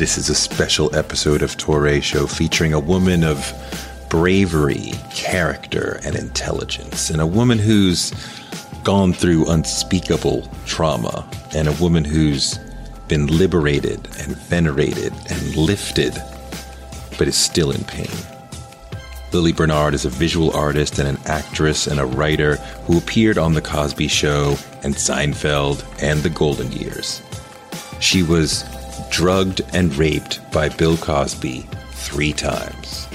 This is a special episode of Toure Show featuring a woman of bravery, character, and intelligence, and a woman who's gone through unspeakable trauma, and a woman who's been liberated and venerated and lifted, but is still in pain. Lili Bernard is a visual artist and an actress and a writer who appeared on The Cosby Show and Seinfeld and The Golden Years. She was drugged and raped by Bill Cosby three times.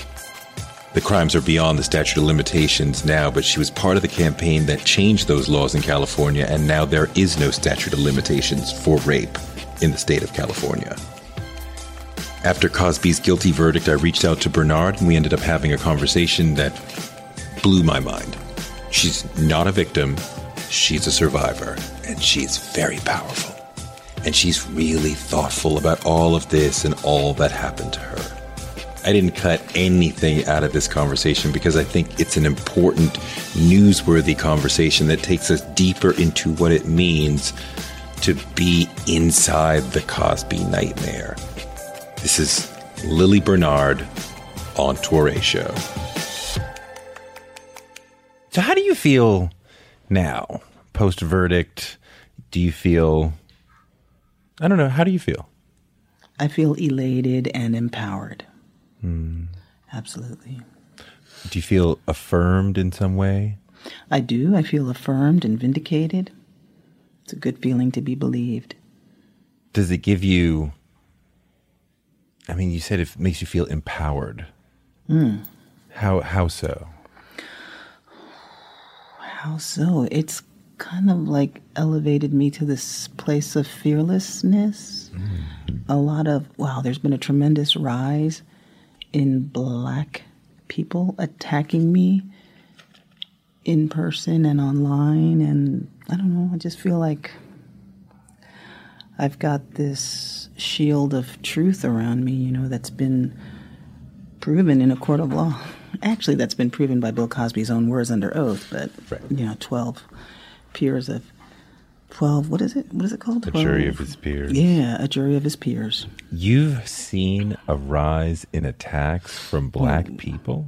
The crimes are beyond the statute of limitations now, but she was part of the campaign that changed those laws in California, and now there is no statute of limitations for rape in the state of California. After Cosby's guilty verdict, I reached out to Bernard, and we ended up having a conversation that blew my mind. She's not a victim, she's a survivor, and she's very powerful. And she's really thoughtful about all of this and all that happened to her. I didn't cut anything out of this conversation because I think it's an important, newsworthy conversation that takes us deeper into what it means to be inside the Cosby nightmare. This is Lili Bernard on Toure Show. So, how do you feel now, post verdict? Do you feel, I don't know, how do you feel? I feel elated and empowered. Hmm. Absolutely. Do you feel affirmed in some way? I do. I feel affirmed and vindicated. It's a good feeling to be believed. Does it give you, I mean, you said it makes you feel empowered. Hmm. How, how so? How so? It's kind of like elevated me to this place of fearlessness. Mm. A lot of, wow, there's been a tremendous rise in black people attacking me in person and online. And I don't know, I just feel like I've got this shield of truth around me, you know, that's been proven in a court of law. Actually, that's been proven by Bill Cosby's own words under oath, but, Right. you know, 12 peers of 12, what is it? What is it called? A jury of 12 his peers. Yeah, a jury of his peers. You've seen a rise in attacks from black people?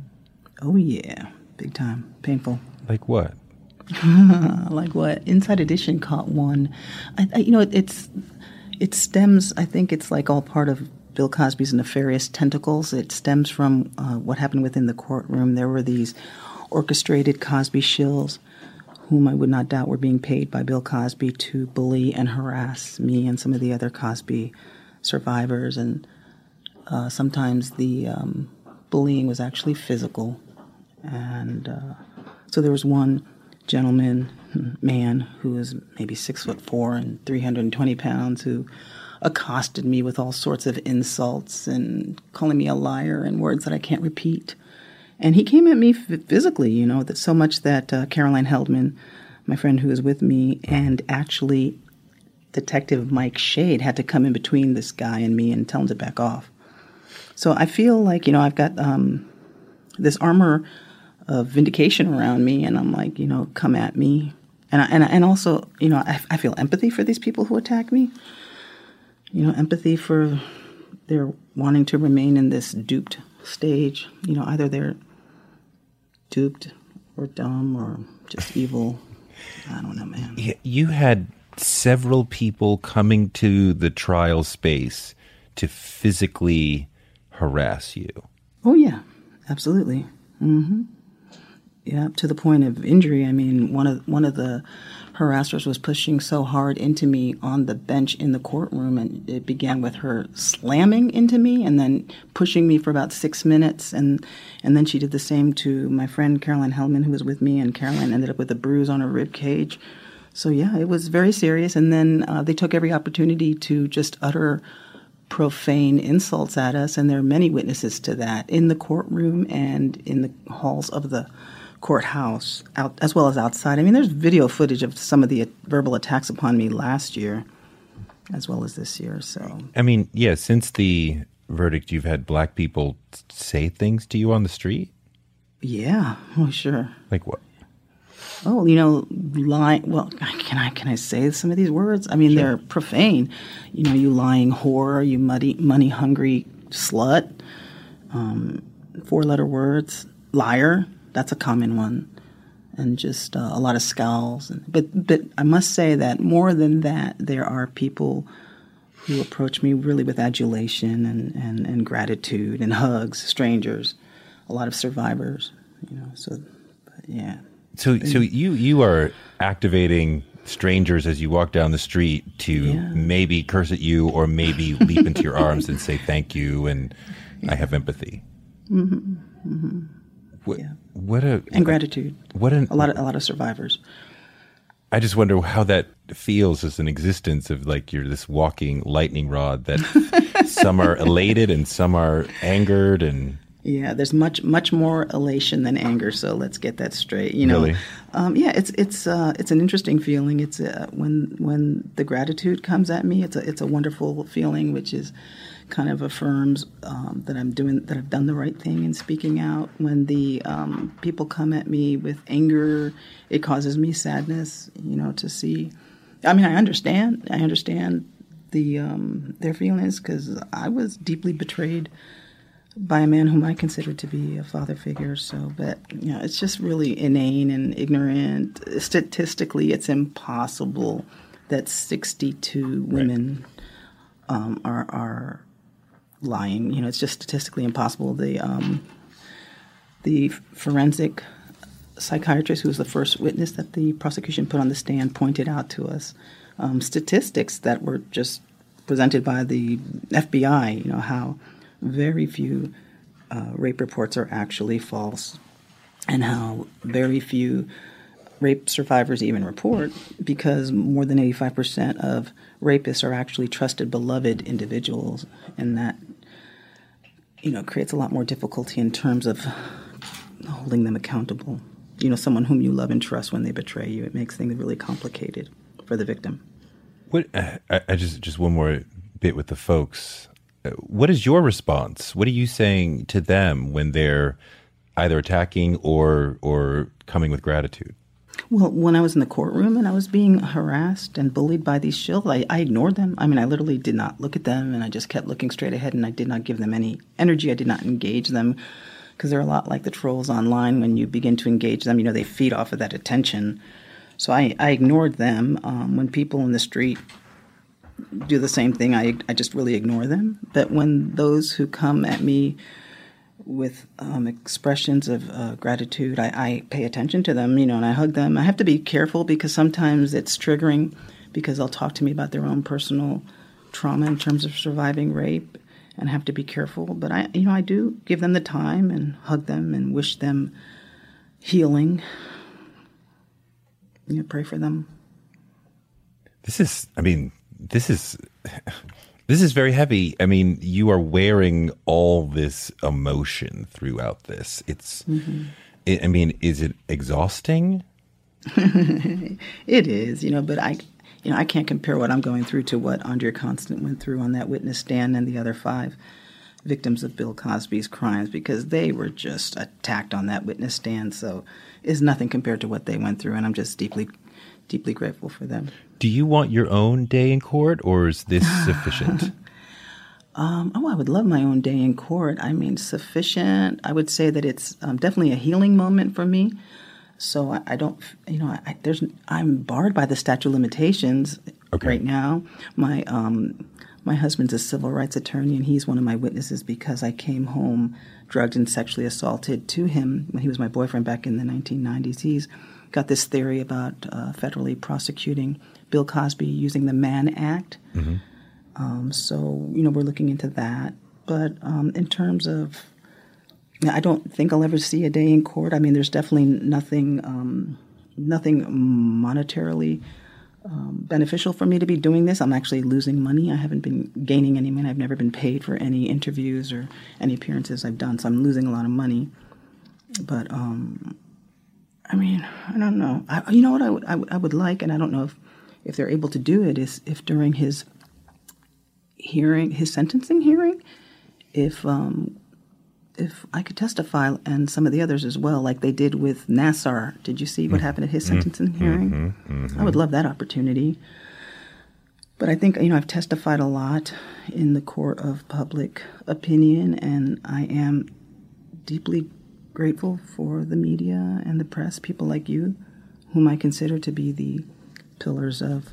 Oh, yeah, big time. Painful. Like what? like what inside edition caught one I, I, you know it, it's it stems i think it's like all part of bill cosby's nefarious tentacles it stems from uh, what happened within the courtroom there were these orchestrated cosby shills whom i would not doubt were being paid by bill cosby to bully and harass me and some of the other cosby survivors and uh, sometimes the um, bullying was actually physical and uh, so there was one gentleman, man, who was maybe six foot four and 320 pounds, who accosted me with all sorts of insults and calling me a liar and words that I can't repeat. And he came at me physically, you know, that so much that uh, Caroline Heldman, my friend who was with me, and actually Detective Mike Shade had to come in between this guy and me and tell him to back off. So I feel like, you know, I've got um, this armor of vindication around me, and I'm like, you know, come at me. And I, and I, and also, you know, I, I feel empathy for these people who attack me. You know, empathy for their wanting to remain in this duped stage. You know, either they're duped or dumb or just evil. I don't know, man. You had several people coming to the trial space to physically harass you. Oh yeah, absolutely. hmm Yeah, to the point of injury. I mean, one of one of the harassers was pushing so hard into me on the bench in the courtroom, and it began with her slamming into me and then pushing me for about six minutes, and and then she did the same to my friend Caroline Heldman, who was with me, and Caroline ended up with a bruise on her rib cage. So yeah, it was very serious, and then uh, they took every opportunity to just utter profane insults at us, and there are many witnesses to that in the courtroom and in the halls of the courthouse, out as well as outside. I mean, there's video footage of some of the verbal attacks upon me last year, as well as this year. So I mean, yeah, since the verdict, you've had black people say things to you on the street? yeah, oh sure. Like what? oh, you know, lying. Well, can I can I say some of these words? I mean, sure. they're profane. You know, you lying whore, you muddy, money hungry slut. Um, four letter words, liar. That's a common one, and just uh, a lot of scowls. But but I must say that more than that, there are people who approach me really with adulation and, and, and gratitude and hugs, strangers, a lot of survivors, you know. So, yeah. So, so you you are activating strangers as you walk down the street to yeah. maybe curse at you or maybe leap into your arms and say thank you and. I have empathy. Mm-hmm. Mm-hmm. What, yeah. What a and gratitude. What an, a lot of a lot of survivors. I just wonder how that feels as an existence of like you're this walking lightning rod that some are elated and some are angered and yeah, there's much much more elation than anger. So let's get that straight. You know, really? um, yeah, it's it's uh, it's an interesting feeling. It's uh, when when the gratitude comes at me. It's a it's a wonderful feeling, which is kind of affirms um, that I'm doing that I've done the right thing in speaking out. When the um, people come at me with anger, it causes me sadness. You know, to see. I mean, I understand. I understand the um, their feelings because I was deeply betrayed by a man whom I considered to be a father figure. So, but you know, it's just really inane and ignorant. Statistically, it's impossible that 62 women right. um, are are lying. You know, it's just statistically impossible. The um, the forensic psychiatrist who was the first witness that the prosecution put on the stand pointed out to us um, statistics that were just presented by the FBI. You know how very few uh, rape reports are actually false, and how very few rape survivors even report because more than 85% of rapists are actually trusted, beloved individuals, and that you know creates a lot more difficulty in terms of holding them accountable. You know, someone whom you love and trust when they betray you, it makes things really complicated for the victim. What uh, I, I just just one more bit with the folks uh, what is your response? What are you saying to them when they're either attacking or or coming with gratitude? Well, when I was in the courtroom and I was being harassed and bullied by these shills, I, I, ignored them. I mean, I literally did not look at them and I just kept looking straight ahead and I did not give them any energy. I did not engage them because they're a lot like the trolls online. When you begin to engage them, you know, they feed off of that attention. So I, I ignored them. Um, when people in the street do the same thing. I, I just really ignore them. But when those who come at me with um, expressions of uh, gratitude, I, I, pay attention to them, you know, and I hug them. I have to be careful because sometimes it's triggering because they'll talk to me about their own personal trauma in terms of surviving rape and have to be careful. But I, you know, I do give them the time and hug them and wish them healing. You know, pray for them. This is, I mean, this is this is very heavy. I mean, you are wearing all this emotion throughout this. It's, mm-hmm. it, I mean, is it exhausting? it is, you know, but I, you know, I can't compare what I'm going through to what Andrea Constand went through on that witness stand and the other five victims of Bill Cosby's crimes because they were just attacked on that witness stand. So, is nothing compared to what they went through, and I'm just deeply deeply grateful for them. Do you want your own day in court, or is this sufficient? um, oh, I would love my own day in court. I mean, sufficient. I would say that it's um, definitely a healing moment for me. So I, I don't, you know, I, there's I'm barred by the statute of limitations okay. right now. My um, my husband's a civil rights attorney, and he's one of my witnesses because I came home drugged and sexually assaulted to him when he was my boyfriend back in the 1990s. He's got this theory about uh, federally prosecuting Bill Cosby using the Mann Act. Mm-hmm. Um, so, you know, we're looking into that. But um, in terms of, I don't think I'll ever see a day in court. I mean, there's definitely nothing, um, nothing monetarily um, beneficial for me to be doing this. I'm actually losing money. I haven't been gaining any money. I've never been paid for any interviews or any appearances I've done, so I'm losing a lot of money. But um, I mean, I don't know. I, you know what I would, I would, I would like, and I don't know if, if they're able to do it, is if during his hearing, his sentencing hearing, if um, if I could testify and some of the others as well, like they did with Nassar. Did you see what happened at his mm-hmm. sentencing mm-hmm. hearing? Mm-hmm. I would love that opportunity. But I think, you know, I've testified a lot in the court of public opinion, and I am deeply grateful for the media and the press, people like you, whom I consider to be the pillars of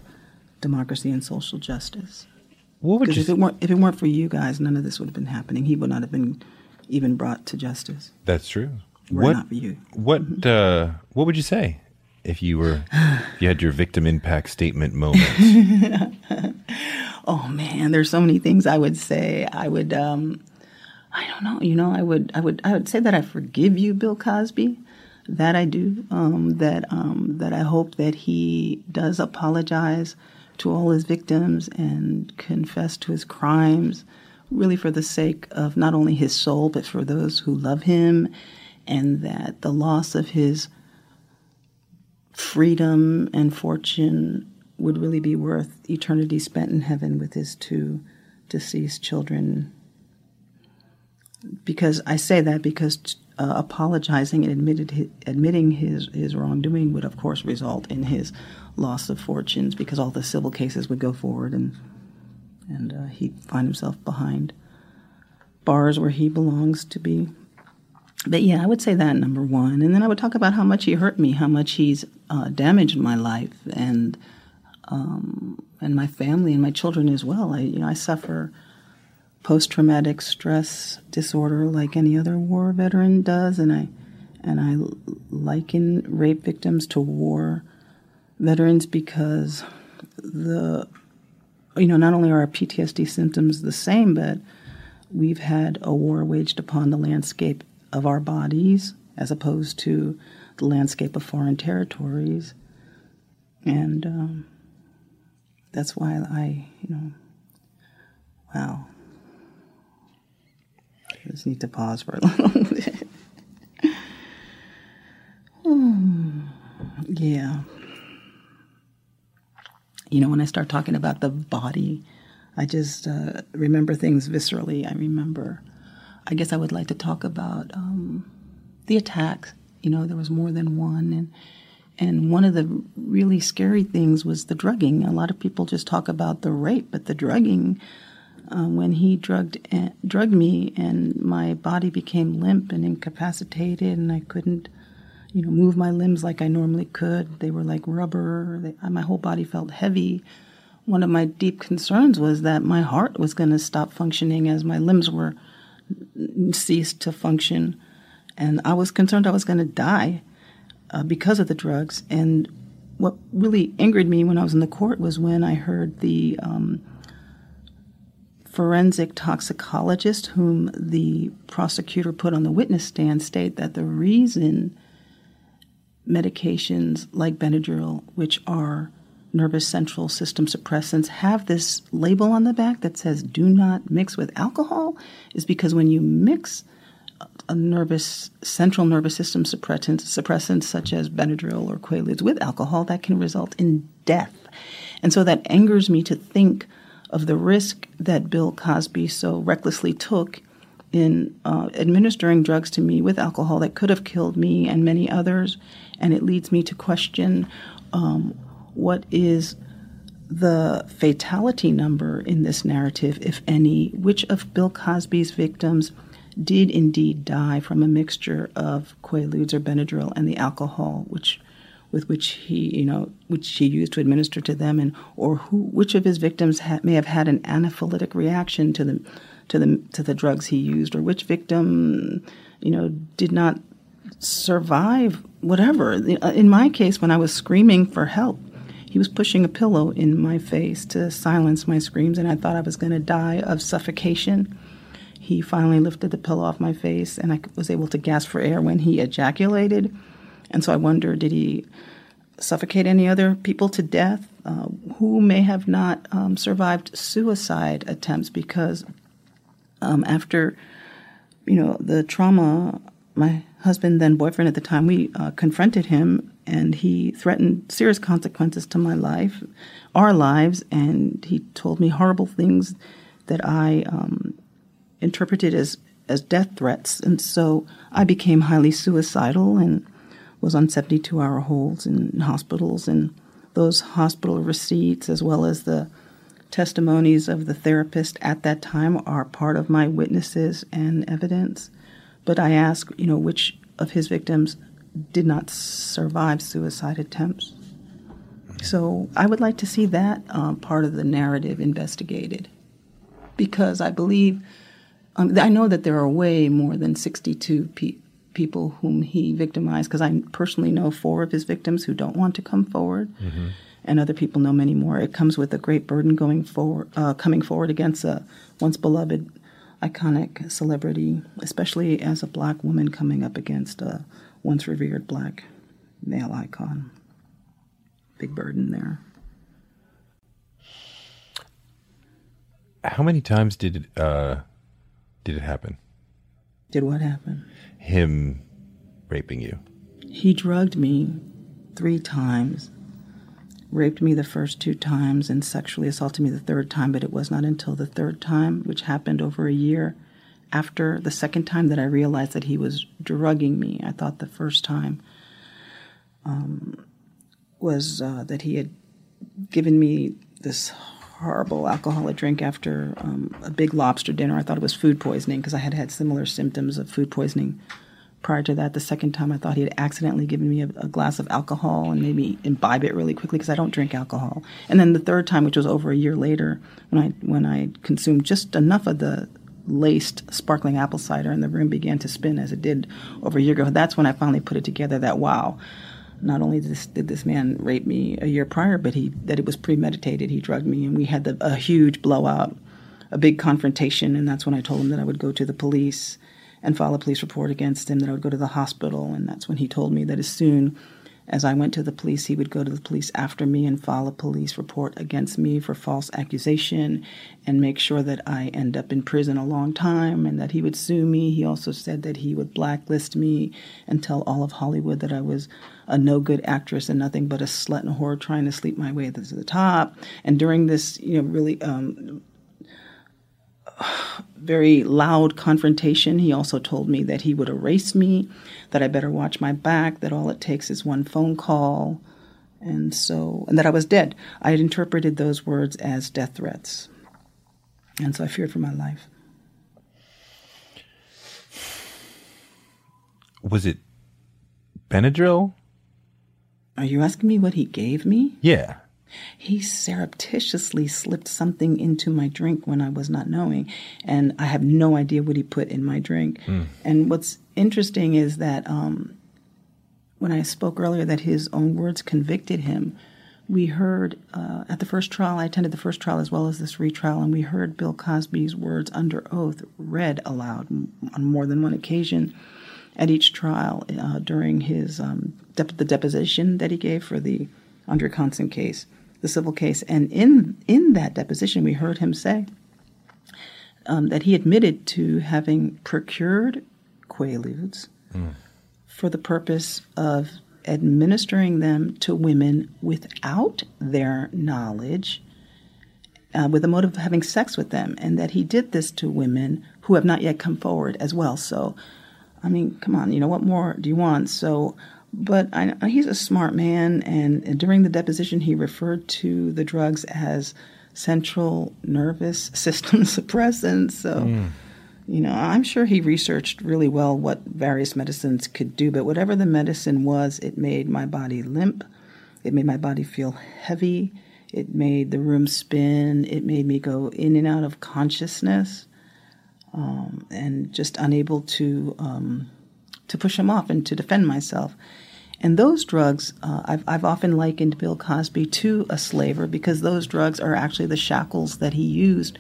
democracy and social justice. What would you if it weren't if it weren't for you guys, none of this would have been happening. He would not have been even brought to justice. That's true. Were what not for you. what uh, what would you say if you were if you had your victim impact statement moment? Oh man, there's so many things I would say. I would um I don't know, you know, I would I would I would say that I forgive you, Bill Cosby. That I do. Um that um that I hope that he does apologize to all his victims and confess to his crimes, really for the sake of not only his soul, but for those who love him, and that the loss of his freedom and fortune would really be worth eternity spent in heaven with his two deceased children. Because I say that because uh, apologizing and admitted hi admitting his, his wrongdoing would, of course, result in his loss of fortunes because all the civil cases would go forward and and uh, he'd find himself behind bars where he belongs to be. But yeah, I would say that number one, and then I would talk about how much he hurt me, how much he's uh, damaged my life, and um, and my family and my children as well. I you know I suffer post traumatic stress disorder like any other war veteran does, and I and I liken rape victims to war veterans because the you know not only are our PTSD symptoms the same, but we've had a war waged upon the landscape of our bodies as opposed to the landscape of foreign territories, and um, that's why I you know wow. Just need to pause for a little bit. Hmm. yeah. You know, when I start talking about the body, I just uh, remember things viscerally. I remember, I guess I would like to talk about um, the attacks. You know, there was more than one. And, and one of the really scary things was the drugging. A lot of people just talk about the rape, but the drugging uh, when he drugged uh, drugged me and my body became limp and incapacitated and I couldn't you know move my limbs like I normally could. They were like rubber. They, my whole body felt heavy. One of my deep concerns was that my heart was going to stop functioning as my limbs were ceased to function. And I was concerned I was going to die uh, because of the drugs. And what really angered me when I was in the court was when I heard the um, forensic toxicologist, whom the prosecutor put on the witness stand, state that the reason medications like Benadryl, which are nervous central system suppressants, have this label on the back that says do not mix with alcohol, is because when you mix a nervous central nervous system suppressants, suppressants such as Benadryl or Quaaludes with alcohol, that can result in death. And so that angers me to think of the risk that Bill Cosby so recklessly took in uh, administering drugs to me with alcohol that could have killed me and many others. And it leads me to question um, what is the fatality number in this narrative, if any? Which of Bill Cosby's victims did indeed die from a mixture of Quaaludes or Benadryl and the alcohol, which with which he, you know, which he used to administer to them, and or who, which of his victims ha- may have had an anaphylactic reaction to the, to the to the drugs he used, or which victim, you know, did not survive whatever. In my case, when I was screaming for help, he was pushing a pillow in my face to silence my screams, and I thought I was going to die of suffocation. He finally lifted the pillow off my face, and I was able to gasp for air when he ejaculated. And so I wonder did he suffocate any other people to death uh, who may have not um, survived suicide attempts because um, after you know the trauma my husband then boyfriend at the time we uh, confronted him and he threatened serious consequences to my life our lives and he told me horrible things that i um, interpreted as as death threats. And so I became highly suicidal and was on 72 hour holds in hospitals. And those hospital receipts, as well as the testimonies of the therapist at that time, are part of my witnesses and evidence. But I ask, you know, which of his victims did not survive suicide attempts. So I would like to see that um, part of the narrative investigated because I believe, um, I know that there are way more than 62 pe- people whom he victimized because I personally know four of his victims who don't want to come forward. Mm-hmm. And other people know many more. It comes with a great burden going forward, uh, coming forward against a once beloved, iconic celebrity, especially as a black woman coming up against a once revered black male icon. Big burden there. How many times did it, uh, did it happen? Did what happen? Him raping you. He drugged me three times, raped me the first two times, and sexually assaulted me the third time. But it was not until the third time, which happened over a year after the second time, that I realized that he was drugging me. I thought the first time um, was uh, that he had given me this horrible alcoholic drink after um, a big lobster dinner. I thought it was food poisoning because I had had similar symptoms of food poisoning prior to that. The second time, I thought he had accidentally given me a, a glass of alcohol and made me imbibe it really quickly because I don't drink alcohol. And then the third time, which was over a year later, when I when I consumed just enough of the laced sparkling apple cider and the room began to spin as it did over a year ago. That's when I finally put it together that wow, not only did this, did this man rape me a year prior, but he that it was premeditated. He drugged me, and we had the, a huge blowout, a big confrontation. And that's when I told him that I would go to the police and file a police report against him. That I would go to the hospital, and that's when he told me that as soon as I went to the police, he would go to the police after me and file a police report against me for false accusation and make sure that I end up in prison a long time and that he would sue me. He also said that he would blacklist me and tell all of Hollywood that I was a no good actress and nothing but a slut and a whore trying to sleep my way to the top. And during this, you know, really um, very loud confrontation, he also told me that he would erase me, that I better watch my back, that all it takes is one phone call. And so, and that I was dead. I had interpreted those words as death threats. And so I feared for my life. Was it Benadryl? Are you asking me what he gave me? Yeah. He surreptitiously slipped something into my drink when I was not knowing, and I have no idea what he put in my drink. Mm. And what's interesting is that um, when I spoke earlier that his own words convicted him, we heard uh, at the first trial, I attended the first trial as well as this retrial, and we heard Bill Cosby's words under oath read aloud on more than one occasion at each trial uh, during his um, dep- the deposition that he gave for the Andre Constand case, the civil case, and in in that deposition, we heard him say um, that he admitted to having procured quaaludes mm. for the purpose of administering them to women without their knowledge. Uh, with the motive of having sex with them, and that he did this to women who have not yet come forward as well. So, I mean, come on, you know, what more do you want? So but I, he's a smart man, and during the deposition, he referred to the drugs as central nervous system suppressants. So, mm. you know, I'm sure he researched really well what various medicines could do, but whatever the medicine was, it made my body limp, it made my body feel heavy, it made the room spin, it made me go in and out of consciousness, um, and just unable to. Um, to push him off and to defend myself. And those drugs, uh, I've, I've often likened Bill Cosby to a slaver because those drugs are actually the shackles that he used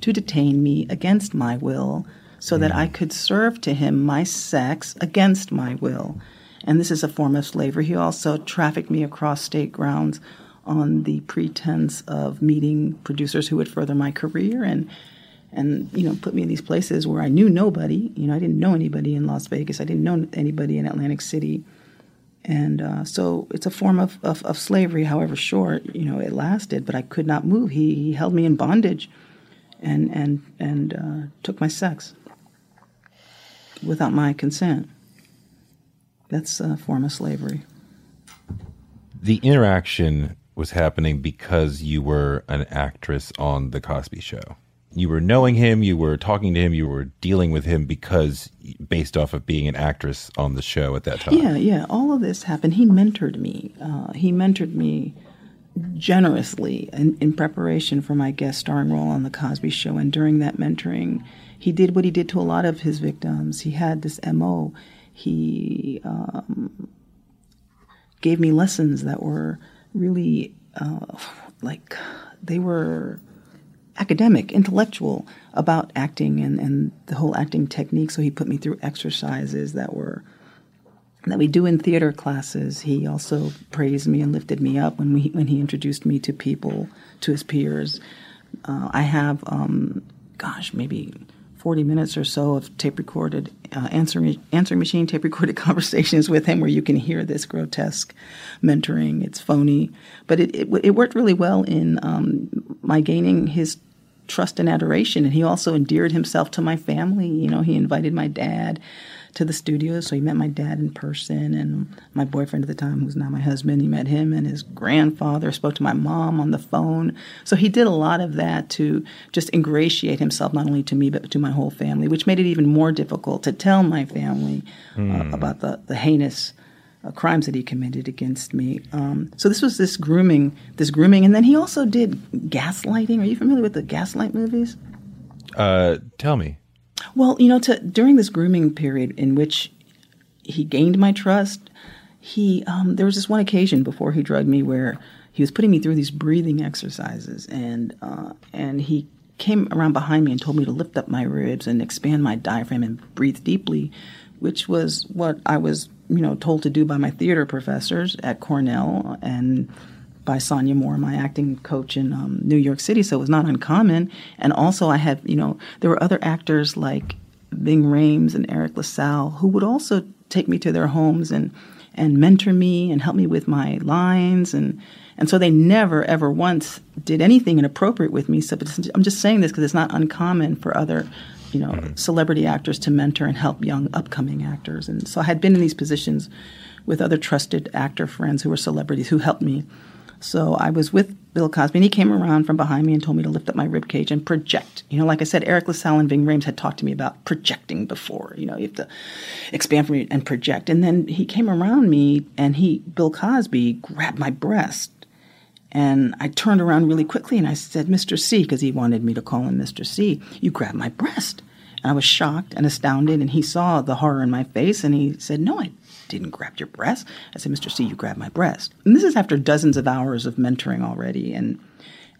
to detain me against my will so mm. that I could serve to him my sex against my will. And this is a form of slavery. He also trafficked me across state grounds on the pretense of meeting producers who would further my career and and you know put me in these places where I knew nobody. You know, I didn't know anybody in Las Vegas. I didn't know anybody in Atlantic City. And uh, so it's a form of, of, of, slavery, however short, you know, it lasted, but I could not move. He, he held me in bondage and, and, and uh, took my sex. without my consent. That's a form of slavery. The interaction was happening because you were an actress on The Cosby Show. You were knowing him, you were talking to him, you were dealing with him because based off of being an actress on the show at that time. Yeah, yeah. All of this happened. He mentored me. Uh, he mentored me generously in, in preparation for my guest starring role on The Cosby Show. And during that mentoring, he did what he did to a lot of his victims. He had this MO. He um, gave me lessons that were really uh, like they were academic, intellectual about acting and, and the whole acting technique. So he put me through exercises that were that we do in theater classes. He also praised me and lifted me up when we when he introduced me to people, to his peers. Uh, I have, um, gosh, maybe 40 minutes or so of tape recorded uh, answering answering machine tape recorded conversations with him where you can hear this grotesque mentoring it's phony but it, it, it worked really well in um, my gaining his trust and adoration and he also endeared himself to my family you know he invited my dad to the studio. So he met my dad in person and my boyfriend at the time, who's now my husband. He met him and his grandfather, spoke to my mom on the phone. So he did a lot of that to just ingratiate himself, not only to me, but to my whole family, which made it even more difficult to tell my family mm. uh, hmm. about the, the heinous. Uh, crimes that he committed against me. Um, so this was this grooming, this grooming, and then he also did gaslighting. Are you familiar with the gaslight movies? Uh, tell me. Well, you know, to, during this grooming period in which he gained my trust, he um, there was this one occasion before he drugged me where he was putting me through these breathing exercises, and uh, and he came around behind me and told me to lift up my ribs and expand my diaphragm and breathe deeply, which was what I was you know told to do by my theater professors at Cornell and by Sonia Moore, my acting coach in um, New York City, so it was not uncommon. And also, I had, you know, there were other actors like Ving Rhames and Eric LaSalle who would also take me to their homes and and mentor me and help me with my lines and and so they never ever once did anything inappropriate with me. So I'm just saying this because it's not uncommon for other you know mm-hmm. celebrity actors to mentor and help young upcoming actors. And so I had been in these positions with other trusted actor friends who were celebrities who helped me so I was with Bill Cosby, and he came around from behind me and told me to lift up my rib cage and project. You know, like I said, Eric LaSalle and Ving Rhames had talked to me about projecting before. You know, you have to expand from you and project. And then he came around me, and he, Bill Cosby, grabbed my breast. And I turned around really quickly and I said, Mr. C, because he wanted me to call him Mr. C, you grabbed my breast. And I was shocked and astounded, and he saw the horror in my face, and he said, No, I didn't grab your breast. I said, Mr. C, you grabbed my breast. And this is after dozens of hours of mentoring already and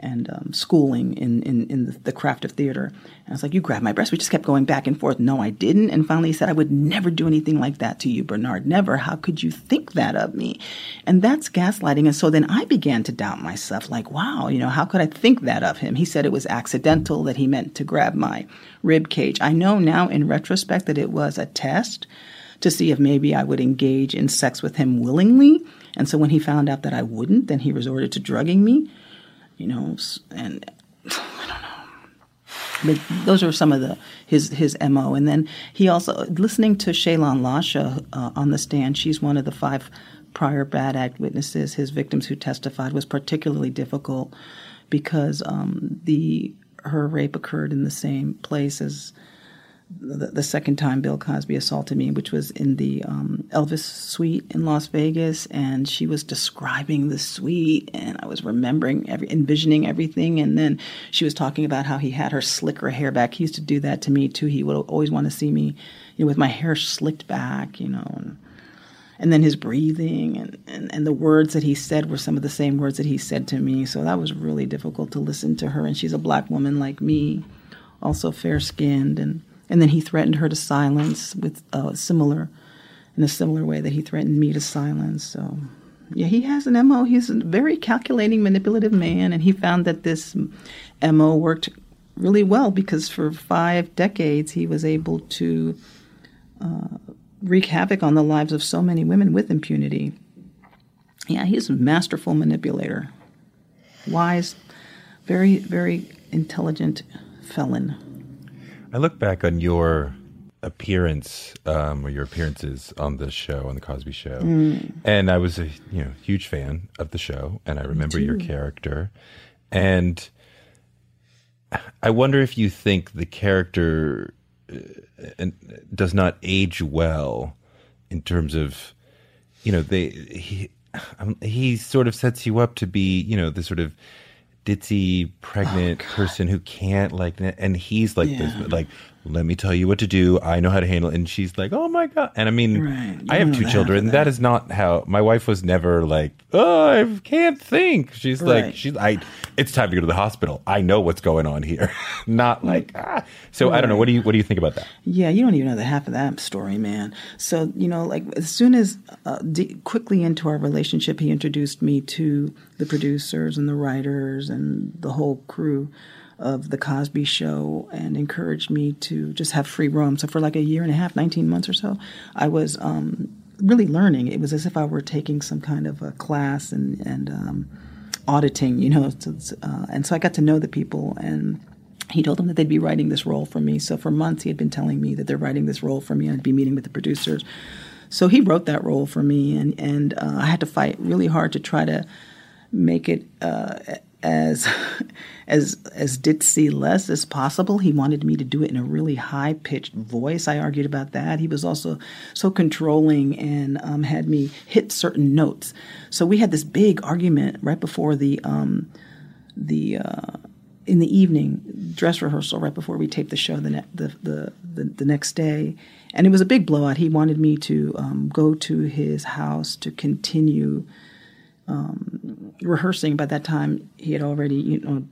and um, schooling in, in, in the, craft of theater. And I was like, you grabbed my breast. We just kept going back and forth. No, I didn't. And finally he said, I would never do anything like that to you, Bernard. Never. How could you think that of me? And that's gaslighting. And so then I began to doubt myself, like, wow, you know, how could I think that of him? He said it was accidental, that he meant to grab my rib cage. I know now in retrospect that it was a test to see if maybe I would engage in sex with him willingly. And so when he found out that I wouldn't, then he resorted to drugging me, you know, and I don't know. But those are some of the his his mo. And then he also listening to Chelan Lasha uh, on the stand. She's one of the five prior bad act witnesses. His victims who testified was particularly difficult because um, the her rape occurred in the same place as the, the, second time Bill Cosby assaulted me, which was in the um, Elvis suite in Las Vegas, and she was describing the suite, and I was remembering every, envisioning everything, and then she was talking about how he had her slick her hair back. He used to do that to me too. He would always want to see me, you know, with my hair slicked back, you know, and, and then his breathing and, and, and the words that he said were some of the same words that he said to me. So that was really difficult to listen to her, and she's a black woman like me, also fair skinned, and and then he threatened her to silence with a similar, in a similar way that he threatened me to silence. So, yeah, he has an MO. He's a very calculating, manipulative man, and he found that this MO worked really well because for five decades he was able to uh, wreak havoc on the lives of so many women with impunity. Yeah, he's a masterful manipulator, wise, very, very intelligent felon. I look back on your appearance um, or your appearances on the show on the Cosby Show, mm. and I was a you know huge fan of the show, and I remember your character, and I wonder if you think the character uh, does not age well in terms of you know they he um, he sort of sets you up to be you know the sort of ditzy oh, pregnant oh, person who can't like and he's like yeah. this like let me tell you what to do. I know how to handle it. And she's like, oh my God. And I mean, right. I have two children. That. that is not how my wife was never like, oh, I can't think. She's right. like, she's, I, it's time to go to the hospital. I know what's going on here. not like, ah. So right. I don't know. What do you, what do you think about that? Yeah. You don't even know the half of that story, man. So, you know, like as soon as uh, d- quickly into our relationship, he introduced me to the producers and the writers and the whole crew of the Cosby Show and encouraged me to just have free roam. So for like a year and a half, 19 months or so, I was um, really learning. It was as if I were taking some kind of a class and and um, auditing, you know. Uh, and so I got to know the people and. He told them that they'd be writing this role for me. So for months, he had been telling me that they're writing this role for me, and I'd be meeting with the producers. So he wrote that role for me, and and uh, I had to fight really hard to try to make it uh, as as as ditzy less as possible. He wanted me to do it in a really high pitched voice. I argued about that. He was also so controlling and um, had me hit certain notes. So we had this big argument right before the um, the uh, in the evening dress rehearsal right before we taped the show the, ne- the, the, the, the next day and it was a big blowout he wanted me to um, go to his house to continue um, rehearsing. By that time, he had already, you know,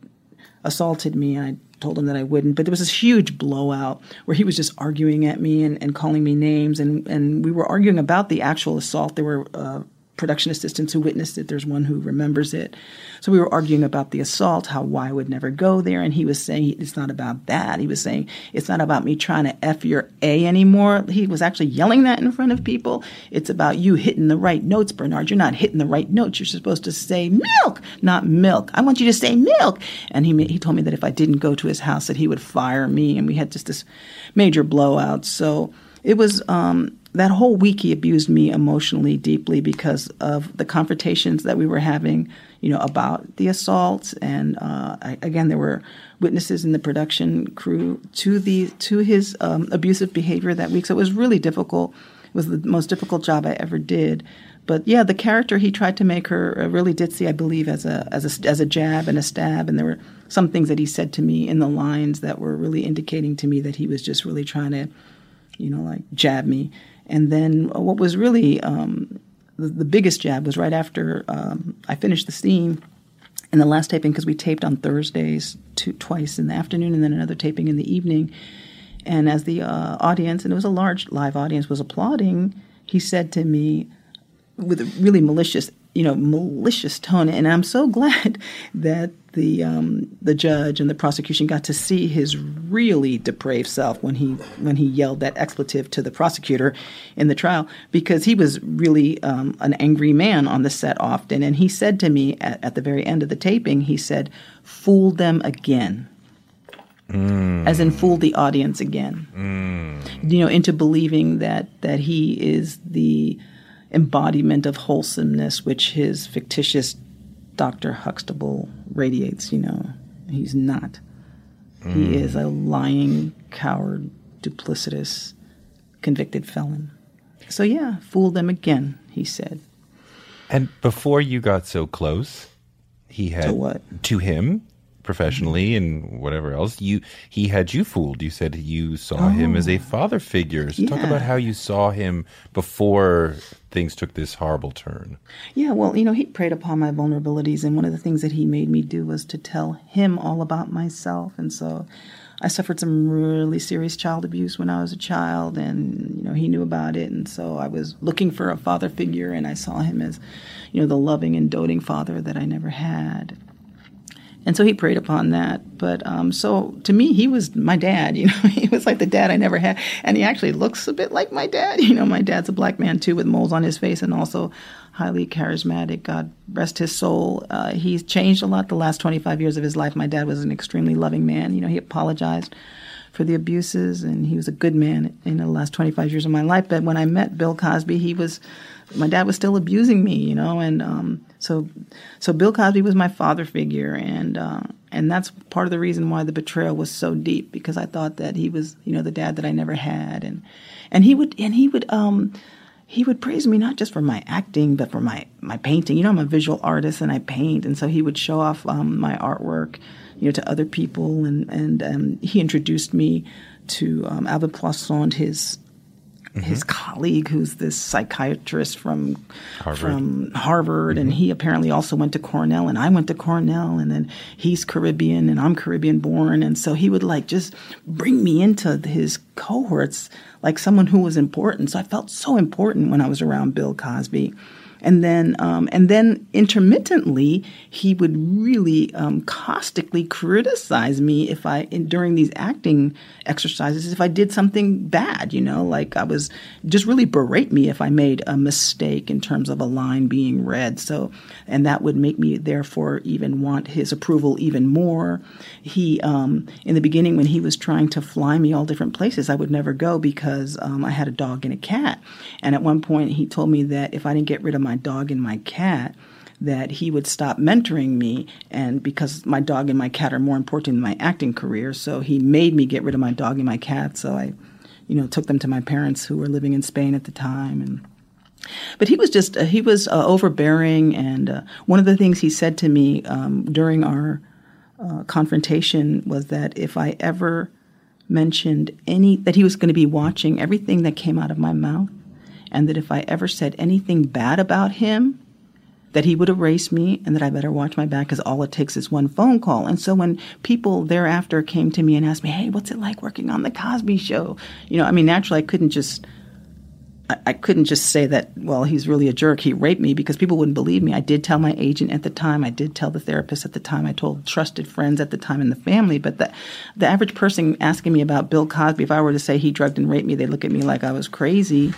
assaulted me. And I told him that I wouldn't. But there was this huge blowout where he was just arguing at me and, and calling me names, and, and we were arguing about the actual assault. There were uh, production assistants who witnessed it. There's one who remembers it. So we were arguing about the assault, how why I would never go there. And he was saying it's not about that. He was saying it's not about me trying to F your A anymore. He was actually yelling that in front of people. It's about you hitting the right notes, Bernard. You're not hitting the right notes. You're supposed to say milk, not milk. I want you to say milk. And he, he told me that if I didn't go to his house, that he would fire me. And we had just this major blowout. So it was, um, that whole week he abused me emotionally deeply because of the confrontations that we were having you know about the assaults and uh, I, again there were witnesses in the production crew to the to his um, abusive behavior that week. So it was really difficult. It was the most difficult job i ever did. But yeah the character he tried to make her really ditzy i believe as a as a as a jab and a stab. And there were some things that he said to me in the lines that were really indicating to me that he was just really trying to you know like jab me and then what was really um, the, the, biggest jab was right after um, I finished the scene and the last taping because we taped on Thursdays two, twice in the afternoon and then another taping in the evening. And as the uh, audience, and it was a large live audience, was applauding, he said to me with a really malicious, you know, malicious tone. And I'm so glad that the um, the judge and the prosecution got to see his really depraved self when he when he yelled that expletive to the prosecutor in the trial because he was really um, an angry man on the set often and he said to me at, at the very end of the taping he said fool them again mm. as in fool the audience again mm. you know into believing that that he is the embodiment of wholesomeness which his fictitious Dr. Huxtable radiates, you know. He's not. Mm. He is a lying, coward, duplicitous, convicted felon. So, yeah, fool them again, he said. And before you got so close, he had to what? To him, professionally and whatever else you he had you fooled you said you saw oh, him as a oh. father figure so yeah. talk about how you saw him before things took this horrible turn yeah well you know he preyed upon my vulnerabilities and one of the things that he made me do was to tell him all about myself and so I suffered some really serious child abuse when I was a child, and you know he knew about it, and so I was looking for a father figure, and I saw him as, you know, the loving and doting father that I never had. And so he preyed upon that. But um, so to me, he was my dad. You know, he was like the dad I never had, and he actually looks a bit like my dad. You know, my dad's a black man too, with moles on his face, and also highly charismatic. God rest his soul. Uh, he's changed a lot the last 25 years of his life. My dad was an extremely loving man. You know, he apologized for the abuses, and he was a good man in the last 25 years of my life. But when I met Bill Cosby, he was my dad was still abusing me, you know, and um, so so Bill Cosby was my father figure, and uh, and that's part of the reason why the betrayal was so deep because I thought that he was, you know, the dad that I never had, and and he would and he would um he would praise me not just for my acting but for my my painting. You know, I'm a visual artist and I paint, and so he would show off um, my artwork, you know, to other people, and and um, he introduced me to um, Alvin Poussaint, his mm-hmm. his colleague, who's this psychiatrist from Harvard. from Harvard, mm-hmm. and he apparently also went to Cornell, and I went to Cornell, and then he's Caribbean, and I'm Caribbean born, and so he would like just bring me into his cohorts like someone who was important. So I felt so important when I was around Bill Cosby and then um, and then intermittently he would really um, caustically criticize me if I in, during these acting exercises if I did something bad, you know, like I was just really berate me if I made a mistake in terms of a line being read. So and that would make me therefore even want his approval even more. He um, in the beginning when he was trying to fly me all different places, I would never go because um, I had a dog and a cat. And at one point he told me that if I didn't get rid of my my dog and my cat that he would stop mentoring me and because my dog and my cat are more important than my acting career so he made me get rid of my dog and my cat so i you know took them to my parents who were living in spain at the time and but he was just uh, he was uh, overbearing and uh, one of the things he said to me um, during our uh, confrontation was that if i ever mentioned any that he was going to be watching everything that came out of my mouth and that if I ever said anything bad about him, that he would erase me and that I better watch my back because all it takes is one phone call. And so when people thereafter came to me and asked me, hey, what's it like working on the Cosby show? You know, I mean, naturally, I couldn't just. I, couldn't just say that, well, he's really a jerk. He raped me because people wouldn't believe me. I did tell my agent at the time. I did tell the therapist at the time. I told trusted friends at the time in the family. But the, the average person asking me about Bill Cosby, if I were to say he drugged and raped me, they look at me like I was crazy.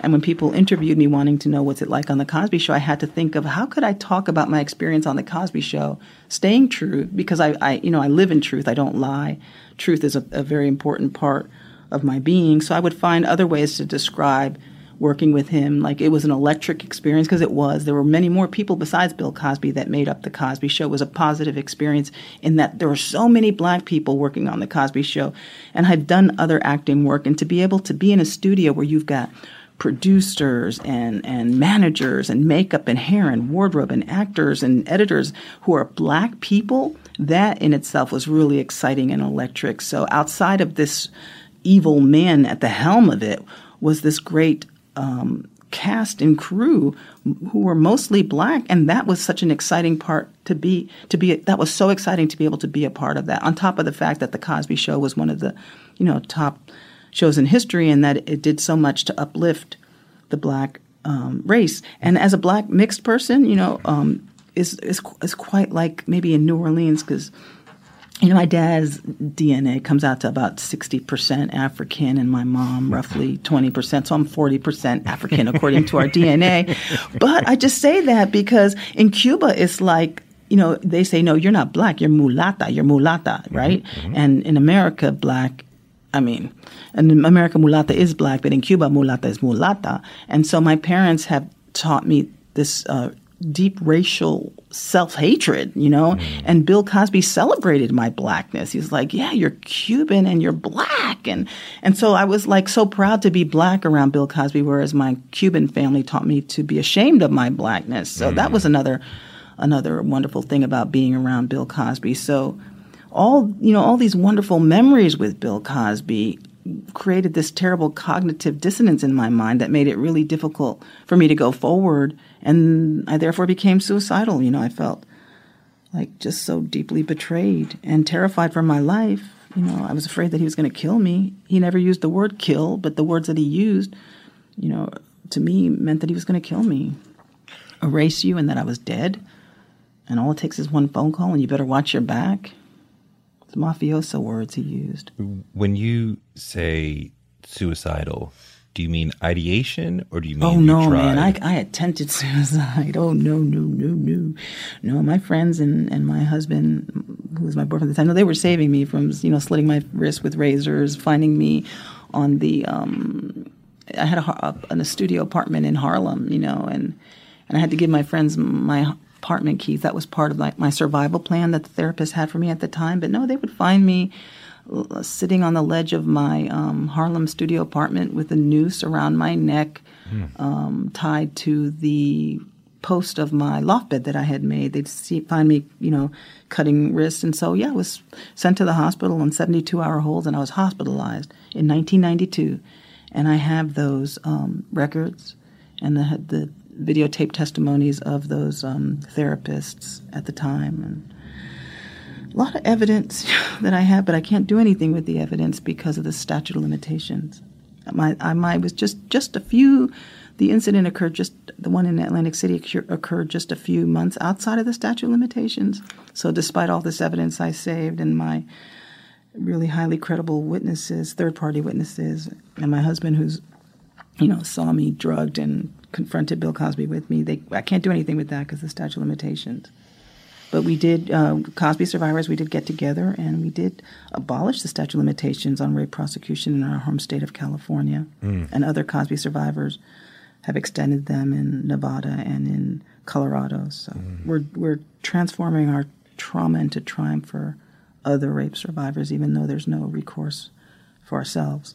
And when people interviewed me wanting to know what's it like on the Cosby Show, I had to think of how could I talk about my experience on the Cosby Show, staying true because I, I you know, I live in truth. I don't lie. Truth is a, a very important part of my being. So I would find other ways to describe working with him. Like it was an electric experience because it was. There were many more people besides Bill Cosby that made up the Cosby Show. It was a positive experience in that there were so many black people working on the Cosby Show, and I've done other acting work. And to be able to be in a studio where you've got producers and, and managers and makeup and hair and wardrobe and actors and editors who are black people, that in itself was really exciting and electric. So outside of this evil man at the helm of it was this great um, cast and crew who were mostly black and that was such an exciting part to be to be that was so exciting to be able to be a part of that on top of the fact that the cosby show was one of the you know top shows in history and that it did so much to uplift the black um, race. And as a black mixed person, you know, um, is, is is quite like maybe in New Orleans because you know my dad's DNA comes out to about sixty percent African, and my mom roughly twenty percent. So I'm forty percent African according to our DNA. But I just say that because in Cuba it's like you know, they say, no, you're not black, you're mulata, you're mulata, right? Mm-hmm. And in America, black I mean, in America, mulata is black, but in Cuba, mulata is mulata. And so my parents have taught me this uh, deep racial self hatred, you know? Mm. And Bill Cosby celebrated my blackness. He's like, Yeah, you're Cuban and you're black. And, and so I was like so proud to be black around Bill Cosby, whereas my Cuban family taught me to be ashamed of my blackness. So mm. that was another another wonderful thing about being around Bill Cosby. So all you know all these wonderful memories with Bill Cosby created this terrible cognitive dissonance in my mind that made it really difficult for me to go forward and I therefore became suicidal. You know I felt like just so deeply betrayed and terrified for my life. You know I was afraid that he was going to kill me. He never used the word kill but the words that he used you know to me meant that he was going to kill me erase you and that I was dead. And all it takes is one phone call and you better watch your back mafioso words he used. When you say suicidal, Do you mean ideation or do you mean Oh you no, tried? man! I, I attempted suicide. Oh no, no, no, no, no! My friends and, and my husband, who was my boyfriend at the time, no, they were saving me from you know slitting my wrist with razors, finding me on the. Um, I had a, a, a studio apartment in Harlem, you know, and and I had to give my friends my apartment keys. That was part of like my survival plan that the therapist had for me at the time. But no, they would find me uh, sitting on the ledge of my um, Harlem studio apartment with a noose around my neck, um, tied to the post of my loft bed that I had made. They'd see, find me, you know, cutting wrists, and so yeah, I was sent to the hospital on 72-hour holds, and I was hospitalized in 1992. And I have those um, records and the, the videotape testimonies of those um, therapists at the time, and a lot of evidence that I have, but I can't do anything with the evidence because of the statute of limitations. My, I, my was just just a few. The incident occurred just the one in Atlantic City occurred just a few months outside of the statute of limitations. So, despite all this evidence I saved and my really highly credible witnesses, third party witnesses, and my husband who's you know saw me drugged and confronted Bill Cosby with me, they I can't do anything with that because the statute of limitations. But we did, uh, Cosby survivors, we did get together and we did abolish the statute of limitations on rape prosecution in our home state of California. And other Cosby survivors have extended them in Nevada and in Colorado. So we're, we're transforming our trauma into triumph for other rape survivors, even though there's no recourse for ourselves.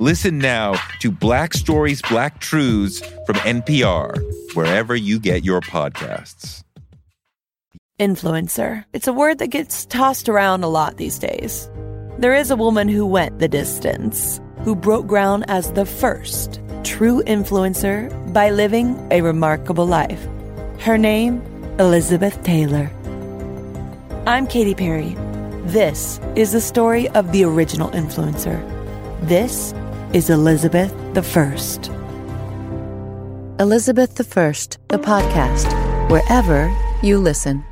Listen now to Black Stories, Black Truths from NPR, wherever you get your podcasts. Influencer. It's a word that gets tossed around a lot these days. There is a woman who went the distance, who broke ground as the first true influencer by living a remarkable life. Her name, Elizabeth Taylor. I'm Katy Perry. This is the story of the original influencer. This is Elizabeth the First. Elizabeth the First, the podcast, wherever you listen.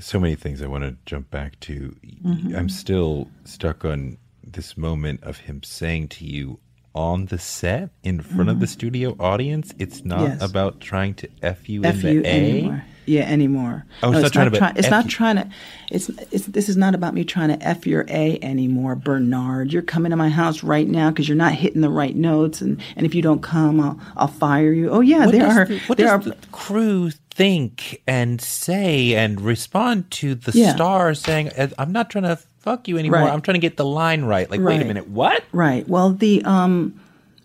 so many things I want to jump back to. Mm-hmm. I'm still stuck on this moment of him saying to you on the set in front of the studio audience, it's not Mm-hmm. Yes. about trying to F you F in you the A. anymore. Yeah, anymore. Oh, it's not trying to try- It's not you. trying to. It's, it's. This is not about me trying to f your a anymore, Bernard. You're coming to my house right now because you're not hitting the right notes, and, and if you don't come, I'll I'll fire you. Oh yeah, What there are the, what there does are. the crew think and say and respond to the Yeah. star saying, "Uh, "I'm not trying to fuck you anymore. Right. I'm trying to get the line right." Like, wait a minute, what? Right. Well, the um,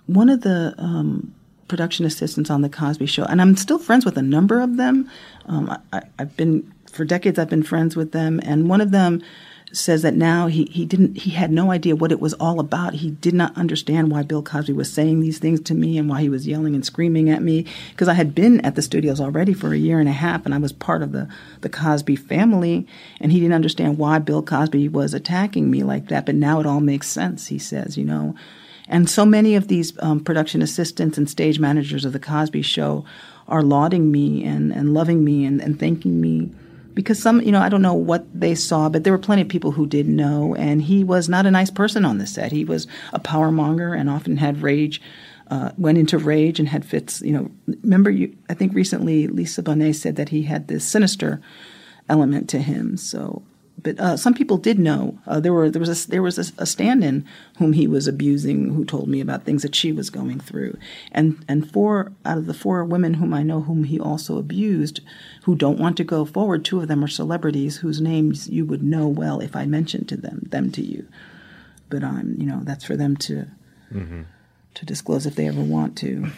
one of the um, production assistants on the Cosby Show, and I'm still friends with a number of them. Um, I, I've been for decades. I've been friends with them, and one of them says that now he, he didn't he had no idea what it was all about. He did not understand why Bill Cosby was saying these things to me and why he was yelling and screaming at me because I had been at the studios already for a year and a half and I was part of the the Cosby family and he didn't understand why Bill Cosby was attacking me like that. But now it all makes sense. He says, you know. And so many of these um, production assistants and stage managers of the Cosby Show are lauding me and, and loving me and, and thanking me because some, you know, I don't know what they saw, but there were plenty of people who did know. And he was not a nice person on the set. He was a power monger and often had rage, uh, went into rage and had fits. You know, remember, you, I think recently Lisa Bonet said that he had this sinister element to him. So, but uh, some people did know. Uh, there were there was a, there was a, a stand-in whom he was abusing, who told me about things that she was going through, and and four out of the four women whom I know whom he also abused, who don't want to go forward, two of them are celebrities whose names you would know well if I mentioned to them them to you, but I'm you know that's for them to to disclose if they ever want to.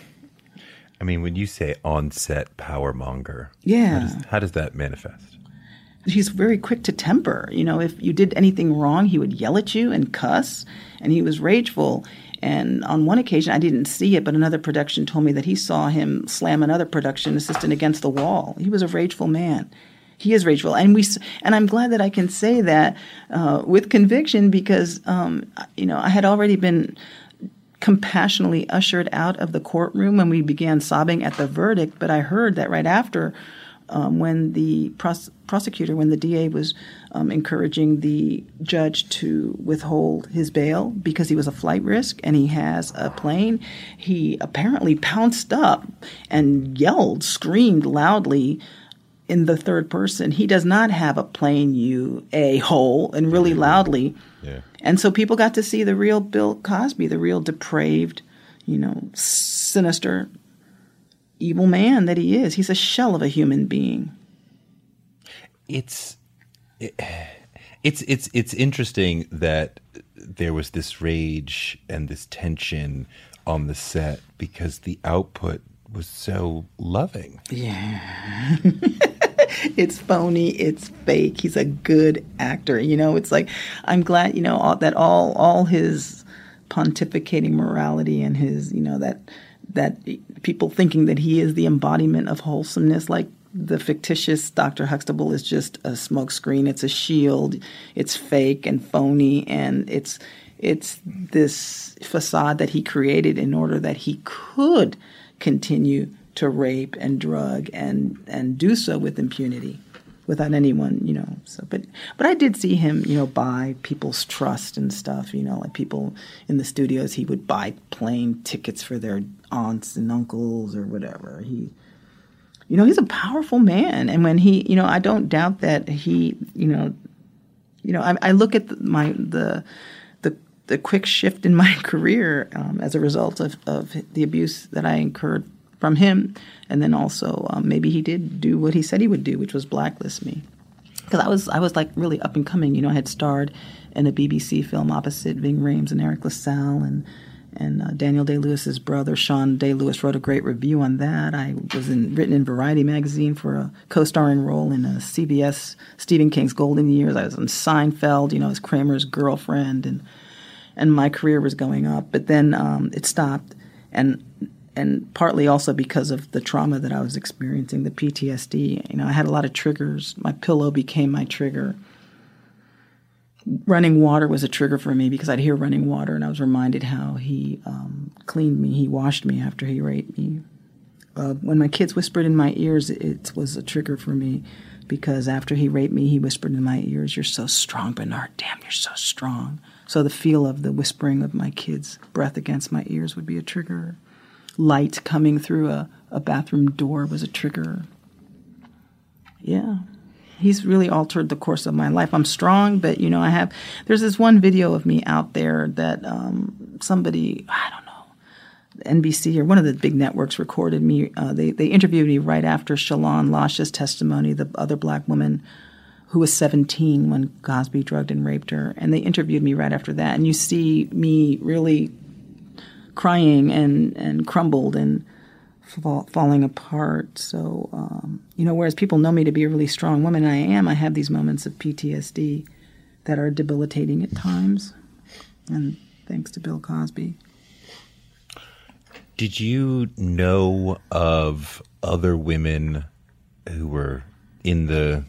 I mean, when you say on-set power monger, Yeah. how does, how does that manifest? He's very quick to temper. You know, if you did anything wrong, he would yell at you and cuss, and he was rageful. And on one occasion, I didn't see it, but another production told me that he saw him slam another production assistant against the wall. He was a rageful man. He is rageful, and we. And I'm glad that I can say that uh, with conviction because, um, you know, I had already been compassionately ushered out of the courtroom when we began sobbing at the verdict. But I heard that right after, um, when the pros- prosecutor, when the DA was um, encouraging the judge to withhold his bail because he was a flight risk and he has a plane, he apparently pounced up and yelled, screamed loudly in the third person. He does not have a plane, you a hole, and really loudly. Yeah. And so people got to see the real Bill Cosby, the real depraved, you know, sinister, evil man that he is. He's a shell of a human being. it's it, it's it's it's interesting that there was this rage and this tension on the set because the output was so loving. Yeah. it's phony, it's fake. He's a good actor. You know, it's like I'm glad, you know, all, that all all his pontificating morality and his, you know, that that people thinking that he is the embodiment of wholesomeness like the fictitious Dr. Huxtable is just a smokescreen. It's a shield. It's fake and phony, and it's it's this facade that he created in order that he could continue to rape and drug and and do so with impunity without anyone you know so but but i did see him you know buy people's trust and stuff you know like people in the studios he would buy plane tickets for their aunts and uncles or whatever. He you know he's a powerful man. And when he you know i don't doubt that he you know you know i, I look at the, my the the the quick shift in my career um, as a result of, of the abuse that I incurred from him, and then also um, maybe he did do what he said he would do, which was blacklist me, because I was I was like really up and coming. You know, I had starred in a BBC film opposite Ving Rhames and Eric LaSalle and. And uh, Daniel Day Lewis's brother, Sean Day Lewis, wrote a great review on that. I was in, written in Variety magazine for a co-starring role in a CBS Stephen King's Golden Years. I was on Seinfeld, you know, as Kramer's girlfriend, and and my career was going up. But then um, it stopped, and and partly also because of the trauma that I was experiencing, the PTSD. You know, I had a lot of triggers. My pillow became my trigger. Running water was a trigger for me because I'd hear running water, and I was reminded how he um, cleaned me, he washed me after he raped me. Uh, when my kids whispered in my ears, it, was a trigger for me because after he raped me, he whispered in my ears, "You're so strong, Bernard. Damn, you're so strong." So the feel of the whispering of my kids' breath against my ears would be a trigger. Light coming through a, a bathroom door was a trigger. Yeah. He's really altered the course of my life. I'm strong, but you know, I have. There's this one video of me out there that um, somebody, I don't know, NBC or one of the big networks recorded me. Uh, they they interviewed me right after Chelan Lasha's testimony, the other black woman who was 17 when Cosby drugged and raped her, and they interviewed me right after that. And you see me really crying and and crumbled and fall, falling apart. So, um, you know, whereas people know me to be a really strong woman, and I am, I have these moments of PTSD that are debilitating at times. And thanks to Bill Cosby. Did you know of other women who were in the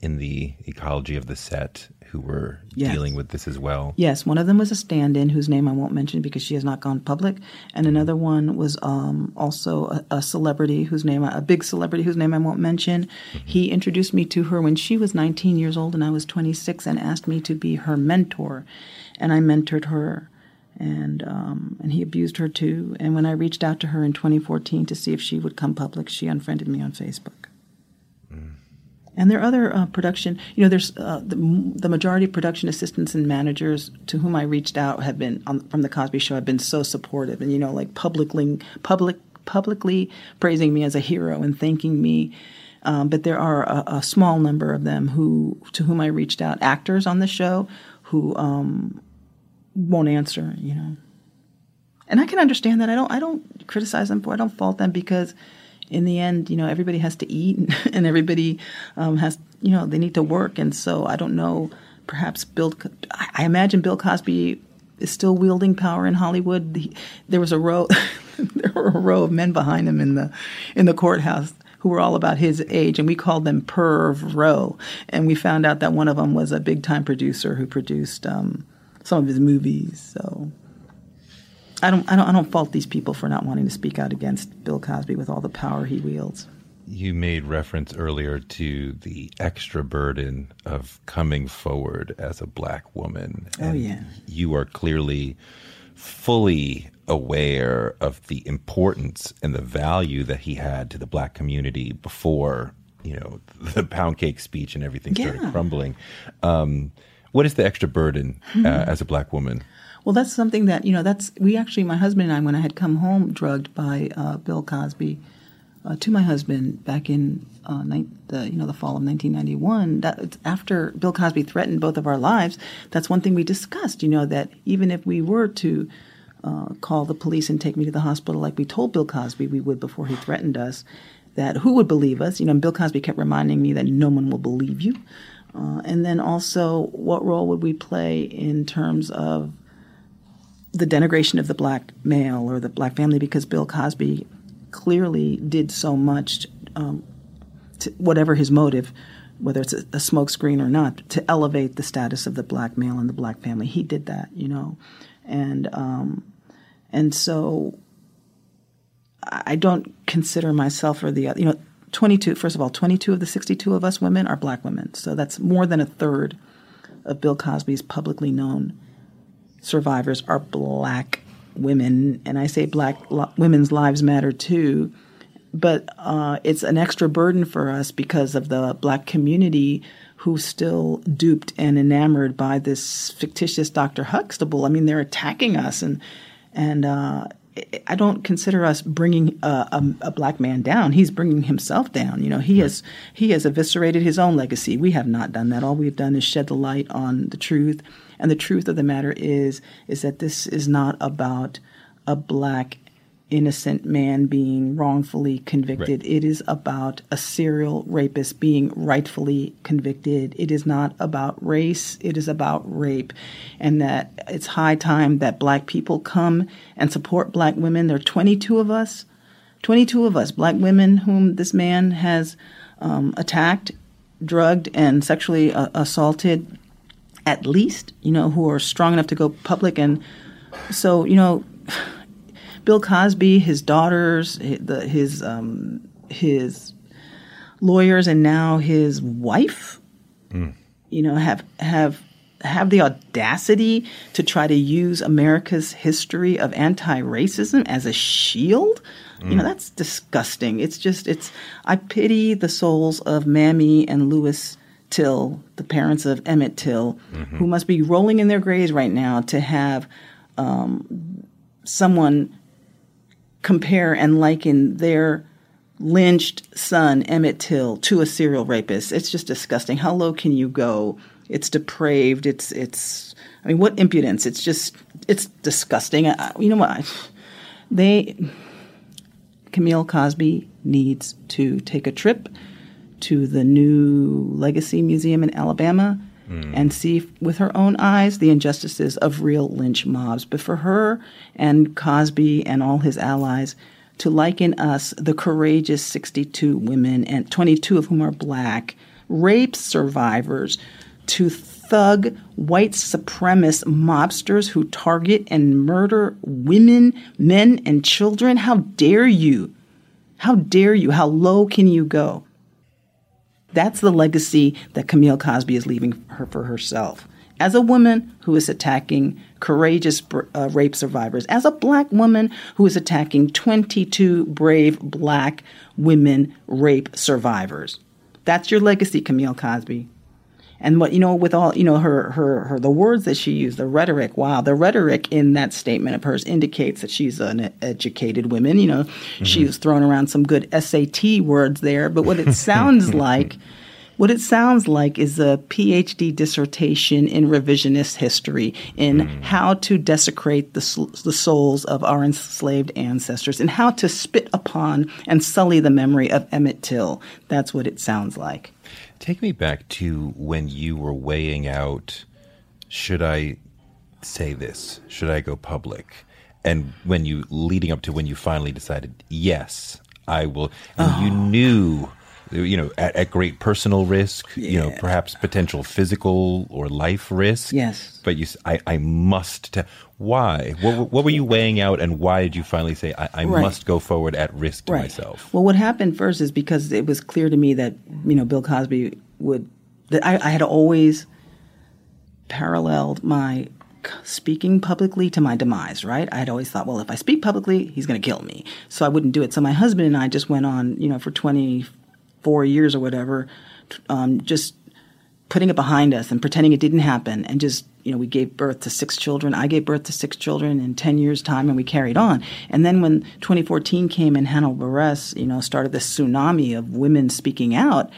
in the ecology of the set who were yes. dealing with this as well? Yes, one of them was a stand-in whose name I won't mention because she has not gone public, and another one was um, also a, a, celebrity whose name, a big celebrity whose name I won't mention. Mm-hmm. He introduced me to her when she was 19 years old and I was 26, and asked me to be her mentor, and I mentored her. And um, and he abused her too. And when I reached out to her in 2014 to see if she would come public, she unfriended me on Facebook. And there are other uh, production, you know, there's uh, the, the, majority of production assistants and managers to whom I reached out have been on, from the Cosby Show have been so supportive and you know, like publicly public publicly praising me as a hero and thanking me. Um, but there are a, a, small number of them who to whom I reached out, actors on the show who um, won't answer, you know. And I can understand that. I don't I don't criticize them for. I don't fault them because in the end, you know, everybody has to eat and everybody um, has, you know, they need to work. And so I don't know, perhaps Bill, I imagine Bill Cosby is still wielding power in Hollywood. He, there was a row, there were a row of men behind him in the, in the courthouse who were all about his age, and we called them Perv Row. And we found out that one of them was a big time producer who produced um, some of his movies. So I don't, I don't, I don't fault these people for not wanting to speak out against Bill Cosby with all the power he wields. You made reference earlier to the extra burden of coming forward as a black woman. Oh yeah, you are clearly fully aware of the importance and the value that he had to the black community before you know the pound cake speech and everything started yeah. crumbling. Um, what is the extra burden uh, as a black woman? Well, that's something that you know. That's we actually, my husband and I, when I had come home drugged by uh, Bill Cosby, uh, to my husband back in uh, ni- the you know the fall of 1991. That after Bill Cosby threatened both of our lives. That's one thing we discussed. You know that even if we were to uh, call the police and take me to the hospital like we told Bill Cosby we would before he threatened us, that who would believe us? You know, Bill Cosby kept reminding me that no one will believe you. Uh, and then also, what role would we play in terms of the denigration of the black male or the black family because Bill Cosby clearly did so much, um, to, whatever his motive, whether it's a, a smokescreen or not, to elevate the status of the black male and the black family. He did that, you know, and um, and so I don't consider myself or the you know 22. First of all, 22 of the 62 of us women are black women, so that's more than a third of Bill Cosby's publicly known survivors are black women, and I say black lo- women's lives matter too. But uh, it's an extra burden for us because of the black community who's still duped and enamored by this fictitious Dr. Huxtable. I mean, they're attacking us, and and uh, I don't consider us bringing a, a, a, black man down. He's bringing himself down. You know, he has he has eviscerated his own legacy. We have not done that. All we've done is shed the light on the truth. And the truth of the matter is is that this is not about a black innocent man being wrongfully convicted. Right. It is about a serial rapist being rightfully convicted. It is not about race, it is about rape. And that it's high time that black people come and support black women. There are 22 of us, 22 of us, black women whom this man has um, attacked, drugged, and sexually uh, assaulted, at least, you know, who are strong enough to go public. And so, you know, Bill Cosby, his daughters, his um, his lawyers, and now his wife, mm. you know, have have have the audacity to try to use America's history of anti-racism as a shield. You know, that's disgusting. It's just it's I pity the souls of Mamie and Lewis Till, the parents of Emmett Till, who must be rolling in their graves right now to have um, someone compare and liken their lynched son Emmett Till to a serial rapist. It's just disgusting. How low can you go? It's depraved. It's it's. I mean, what impudence! It's just it's disgusting. I, you know what? They Camille Cosby needs to take a trip to the new Legacy Museum in Alabama hmm. and see with her own eyes the injustices of real lynch mobs. But for her and Cosby and all his allies to liken us, the courageous 62 women, and 22 of whom are black, rape survivors, to thug white supremacist mobsters who target and murder women, men, and children. How dare you? How dare you? How low can you go? That's the legacy that Camille Cosby is leaving her for herself. As a woman who is attacking courageous uh, rape survivors, as a black woman who is attacking 22 brave black women rape survivors. That's your legacy, Camille Cosby. And what you know, with all you know, her her her the words that she used, the rhetoric. Wow, the rhetoric in that statement of hers indicates that she's an educated woman. You know, mm-hmm. she was throwing around some good SAT words there, but what it sounds like, what it sounds like, is a PhD dissertation in revisionist history in mm. how to desecrate the the souls of our enslaved ancestors and how to spit upon and sully the memory of Emmett Till. That's what it sounds like. Take me back to when you were weighing out should I say this? Should I go public? And when you leading up to when you finally decided, yes, I will and you oh. knew you know at, at great personal risk, you know, perhaps potential physical or life risk. Yes. But you I, I must te- why? What, what were you weighing out and why did you finally say I, I Right. must go forward at risk to myself? Well, what happened first is because it was clear to me that you know Bill Cosby would that I, I had always paralleled my speaking publicly to my demise. Right? I had always thought, well, if I speak publicly, he's going to kill me, so I wouldn't do it. So my husband and I just went on, you know, for twenty four years or whatever, um, just putting it behind us and pretending it didn't happen and just you know we gave birth to six children. I gave birth to six children in 10 years time and we carried on. And then when 2014 came and Hannibal Buress, you know started this tsunami of women speaking out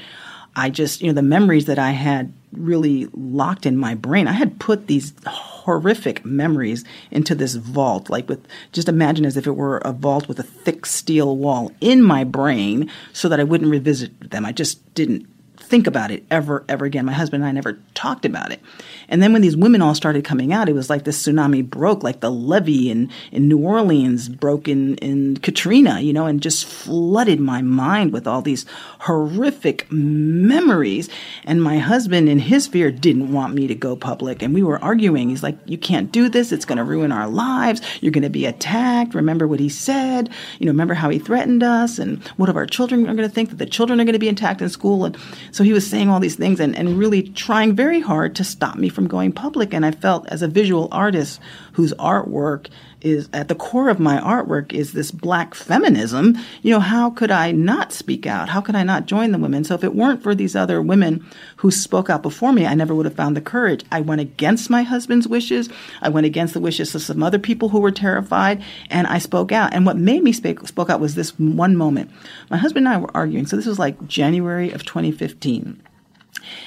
i just you know the memories that i had really locked in my brain. I had put these horrific memories into this vault like with just imagine as if it were a vault with a thick steel wall in my brain so that i wouldn't revisit them. I just didn't think about it ever, ever again. My husband and I never talked about it. And then when these women all started coming out, it was like this tsunami broke, like the levee in, in New Orleans broke in, in Katrina, you know, and just flooded my mind with all these horrific memories. And my husband, in his fear, didn't want me to go public. And we were arguing. He's like, You can't do this. It's going to ruin our lives. You're going to be attacked. Remember what he said. You know, remember how he threatened us. And what if our children are going to think that the children are going to be attacked in school? And so he was saying all these things and, and really trying very hard to stop me from going public. And I felt as a visual artist whose artwork is at the core of my artwork is this black feminism, you know, how could I not speak out? How could I not join the women? So if it weren't for these other women who spoke out before me, I never would have found the courage. I went against my husband's wishes. I went against the wishes of some other people who were terrified, and I spoke out. And what made me speak, spoke out was this one moment. My husband and I were arguing. So this was like January of 2015.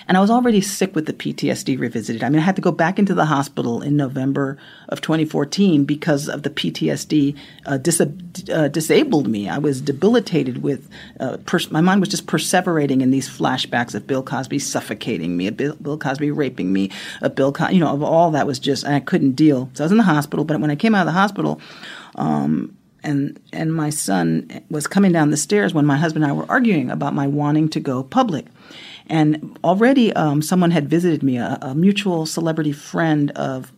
And I was already sick with the PTSD revisited. I mean, I had to go back into the hospital in November of 2014 because of the PTSD uh, dis- uh, disabled me. I was debilitated with, uh, pers- my mind was just perseverating in these flashbacks of Bill Cosby suffocating me, of Bill, Bill Cosby raping me, of Bill, Co- you know, of all that was just, I couldn't deal. So I was in the hospital, but when I came out of the hospital, um, and and my son was coming down the stairs when my husband and I were arguing about my wanting to go public. And already um, someone had visited me, a, a mutual celebrity friend of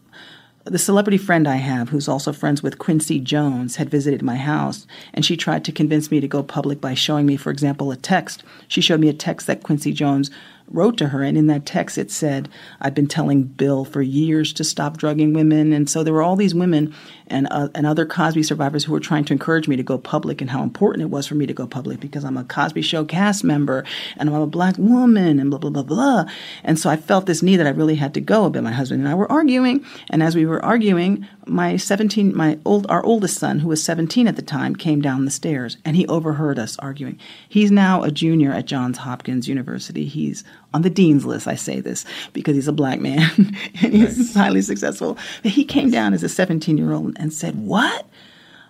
the celebrity friend I have, who's also friends with Quincy Jones, had visited my house, and she tried to convince me to go public by showing me, for example, a text. She showed me a text that Quincy Jones wrote to her, and in that text it said, "I've been telling Bill for years to stop drugging women," and so there were all these women and uh, and other Cosby survivors who were trying to encourage me to go public, and how important it was for me to go public because I'm a Cosby Show cast member and I'm a black woman and blah blah blah blah, and so I felt this need that I really had to go. But my husband and I were arguing, and as we were arguing, my 17, my old, our oldest son, who was 17 at the time, came down the stairs, and he overheard us arguing. He's now a junior at Johns Hopkins University. He's on the dean's list. I say this because he's a black man and he's nice. highly successful. But he came down as a 17 year old and said, What?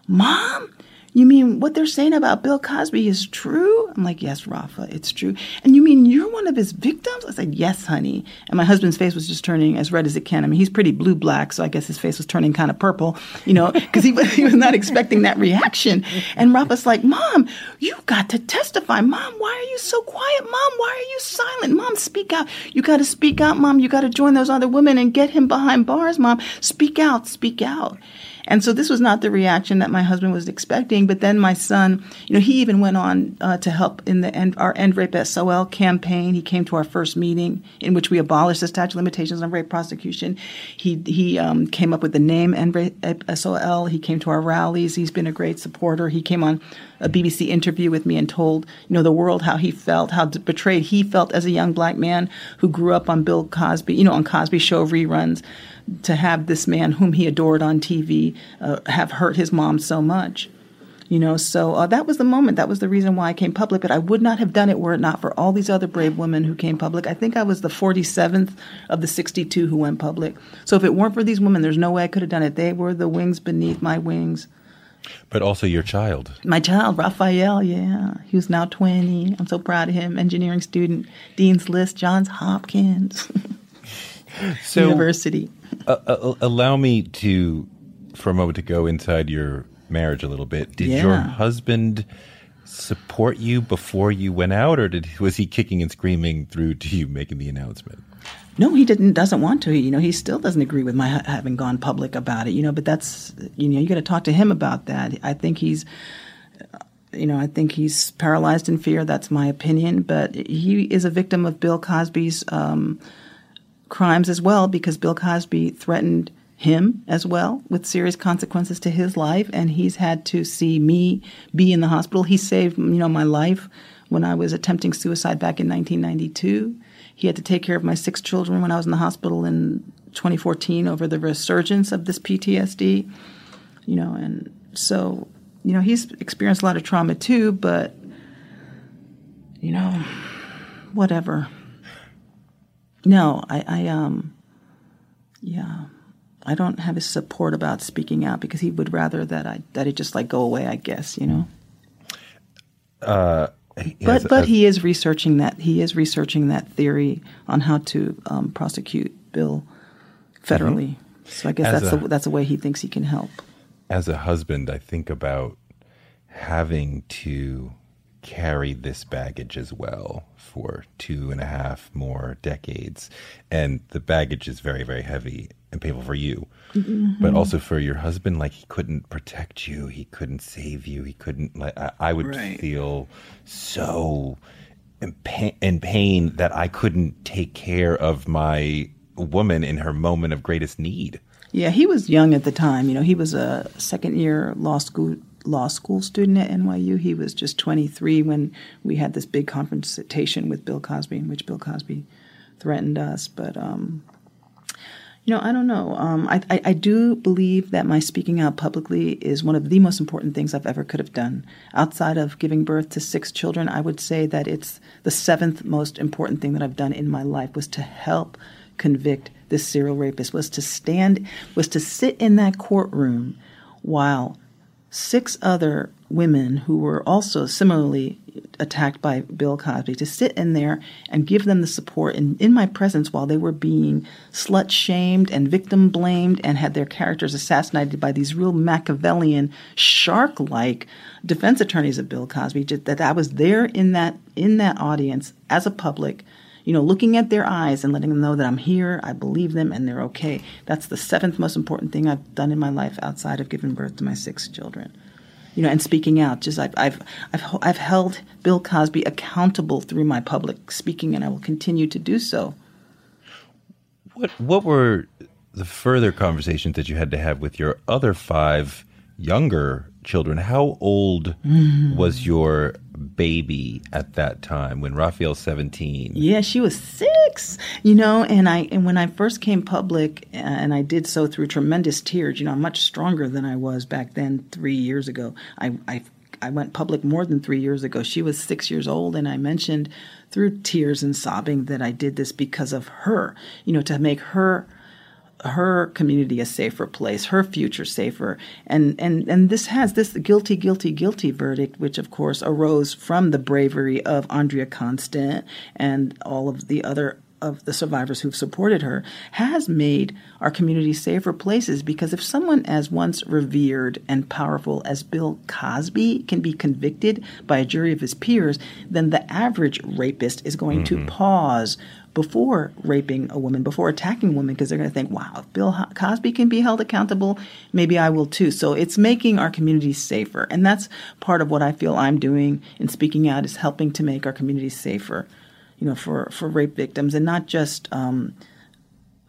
Mom, you mean what they're saying about Bill Cosby is true? I'm like, Yes, Rafa, it's true. And you mean you're one of his victims? I said, Yes, honey. And my husband's face was just turning as red as it can. I mean, he's pretty blue black, so I guess his face was turning kind of purple, you know, because he, he was not expecting that reaction. And Rafa's like, Mom, you got to testify. Mom, why are you so quiet? Mom, why are you silent? Mom, speak out. You got to speak out, Mom. You got to join those other women and get him behind bars, Mom. Speak out, speak out. And so this was not the reaction that my husband was expecting. But then my son, you know, he even went on uh, to help in the end, our End Rape SOL campaign. He came to our first meeting in which we abolished the statute of limitations on rape prosecution. He he um, came up with the name End Rape SOL. He came to our rallies. He's been a great supporter. He came on a BBC interview with me and told you know the world how he felt, how betrayed he felt as a young black man who grew up on Bill Cosby, you know, on Cosby Show reruns to have this man whom he adored on TV uh, have hurt his mom so much. You know, so uh, that was the moment. That was the reason why I came public. But I would not have done it were it not for all these other brave women who came public. I think I was the 47th of the 62 who went public. So if it weren't for these women, there's no way I could have done it. They were the wings beneath my wings. But also your child. My child, Raphael, yeah. He was now 20. I'm so proud of him. Engineering student, Dean's List, Johns Hopkins so, University uh, uh, allow me to, for a moment, to go inside your marriage a little bit. Did yeah. your husband support you before you went out, or did was he kicking and screaming through to you making the announcement? No, he didn't. Doesn't want to. You know, he still doesn't agree with my having gone public about it. You know, but that's you know, you got to talk to him about that. I think he's you know, I think he's paralyzed in fear. That's my opinion. But he is a victim of Bill Cosby's um, crimes as well because Bill Cosby threatened him as well with serious consequences to his life and he's had to see me be in the hospital. He saved you know my life when i was attempting suicide back in 1992 he had to take care of my six children when i was in the hospital in 2014 over the resurgence of this ptsd you know and so you know he's experienced a lot of trauma too but you know whatever no, I, I um, yeah, I don't have his support about speaking out because he would rather that I that it just like go away. I guess you know. Uh, but but a, he is researching that he is researching that theory on how to um, prosecute Bill federally. Mm-hmm. So I guess as that's a, a, that's a way he thinks he can help. As a husband, I think about having to carry this baggage as well for two and a half more decades. And the baggage is very, very heavy and painful for you, mm-hmm. but also for your husband. Like he couldn't protect you, he couldn't save you, he couldn't. Like I, I would right. feel so in pain, in pain that I couldn't take care of my woman in her moment of greatest need. Yeah, he was young at the time. You know, he was a second year law school law school student at NYU. He was just 23 when we had this big confrontation with Bill Cosby, in which Bill Cosby threatened us. But um, you know, I don't know. Um, I, I, I, do believe that my speaking out publicly is one of the most important things I've ever could have done. Outside of giving birth to six children, I would say that it's the seventh most important thing that I've done in my life was to help convict this serial rapist, was to stand, was to sit in that courtroom while six other women who were also similarly attacked by Bill Cosby to sit in there and give them the support in, in my presence while they were being slut shamed and victim blamed and had their characters assassinated by these real Machiavellian shark like defense attorneys of Bill Cosby that I was there in that in that audience as a public you know, looking at their eyes and letting them know that I'm here, I believe them, and they're okay. That's the seventh most important thing I've done in my life outside of giving birth to my six children. you know, and speaking out. Just I've, I've, I've, I've held Bill Cosby accountable through my public speaking, and I will continue to do so. What What were the further conversations that you had to have with your other five younger children? How old mm. was your baby at that time when Raphael's 17? Yeah, she was six, you know, and I and when I first came public and I did so through tremendous tears, you know, I'm much stronger than I was back then 3 years ago. I I I went public more than 3 years ago. She was 6 years old and I mentioned through tears and sobbing that I did this because of her, you know, to make her her community a safer place, her future safer. And and and this has this guilty, guilty, guilty verdict, which of course arose from the bravery of Andrea Constand and all of the other of the survivors who've supported her has made our community safer places because if someone as once revered and powerful as Bill Cosby can be convicted by a jury of his peers, then the average rapist is going mm-hmm. to pause before raping a woman, before attacking a woman, because they're going to think, wow, if Bill Cosby can be held accountable, maybe I will too. So it's making our communities safer. And that's part of what I feel I'm doing in speaking out is helping to make our communities safer, you know, for, for rape victims and not just um,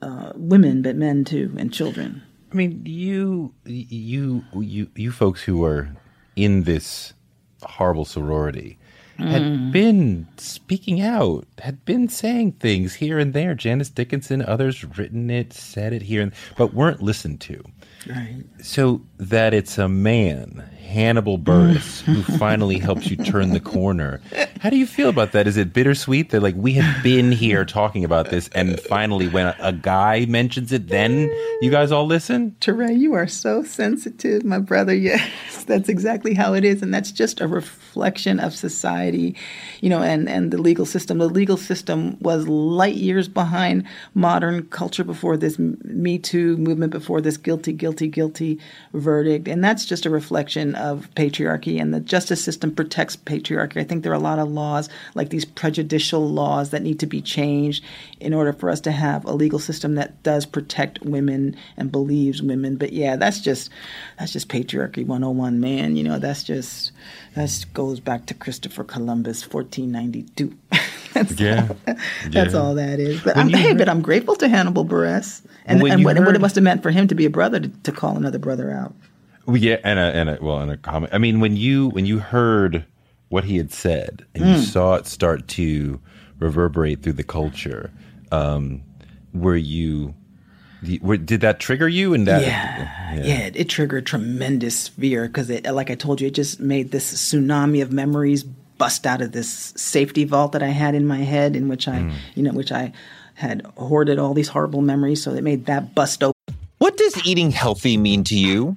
uh, women, but men too and children. I mean, you, you, you, you folks who are in this horrible sorority, had mm. been speaking out, had been saying things here and there. Janice Dickinson, others written it, said it here, and, but weren't listened to. Right. So that it's a man, Hannibal Buress, who finally helps you turn the corner. How do you feel about that? Is it bittersweet that like we have been here talking about this, and finally when a, a guy mentions it, then you guys all listen? Touré, you are so sensitive, my brother. Yes, that's exactly how it is, and that's just a reflection of society, you know, and and the legal system. The legal system was light years behind modern culture before this Me Too movement, before this guilty, guilty, guilty guilty verdict, and that's just a reflection of patriarchy, and the justice system protects patriarchy. I think there are a lot of laws, like these prejudicial laws, that need to be changed in order for us to have a legal system that does protect women and believes women. But yeah, that's just that's just patriarchy 101, man. You know, that's just that goes back to Christopher Columbus, 1492. that's yeah, all, that's yeah. all that is. But I'm, hey, heard, but I'm grateful to Hannibal Buress and, and, what, heard, and what it must have meant for him to be a brother to, to call another brother out. Yeah, and a and a well, and a comment. I mean, when you when you heard what he had said and mm. you saw it start to reverberate through the culture, um, were you? Were, did that trigger you? And that, yeah, yeah, yeah, it triggered tremendous fear because, it, like I told you, it just made this tsunami of memories bust out of this safety vault that I had in my head, in which I, mm. you know, which I had hoarded all these horrible memories. So it made that bust open. What does eating healthy mean to you?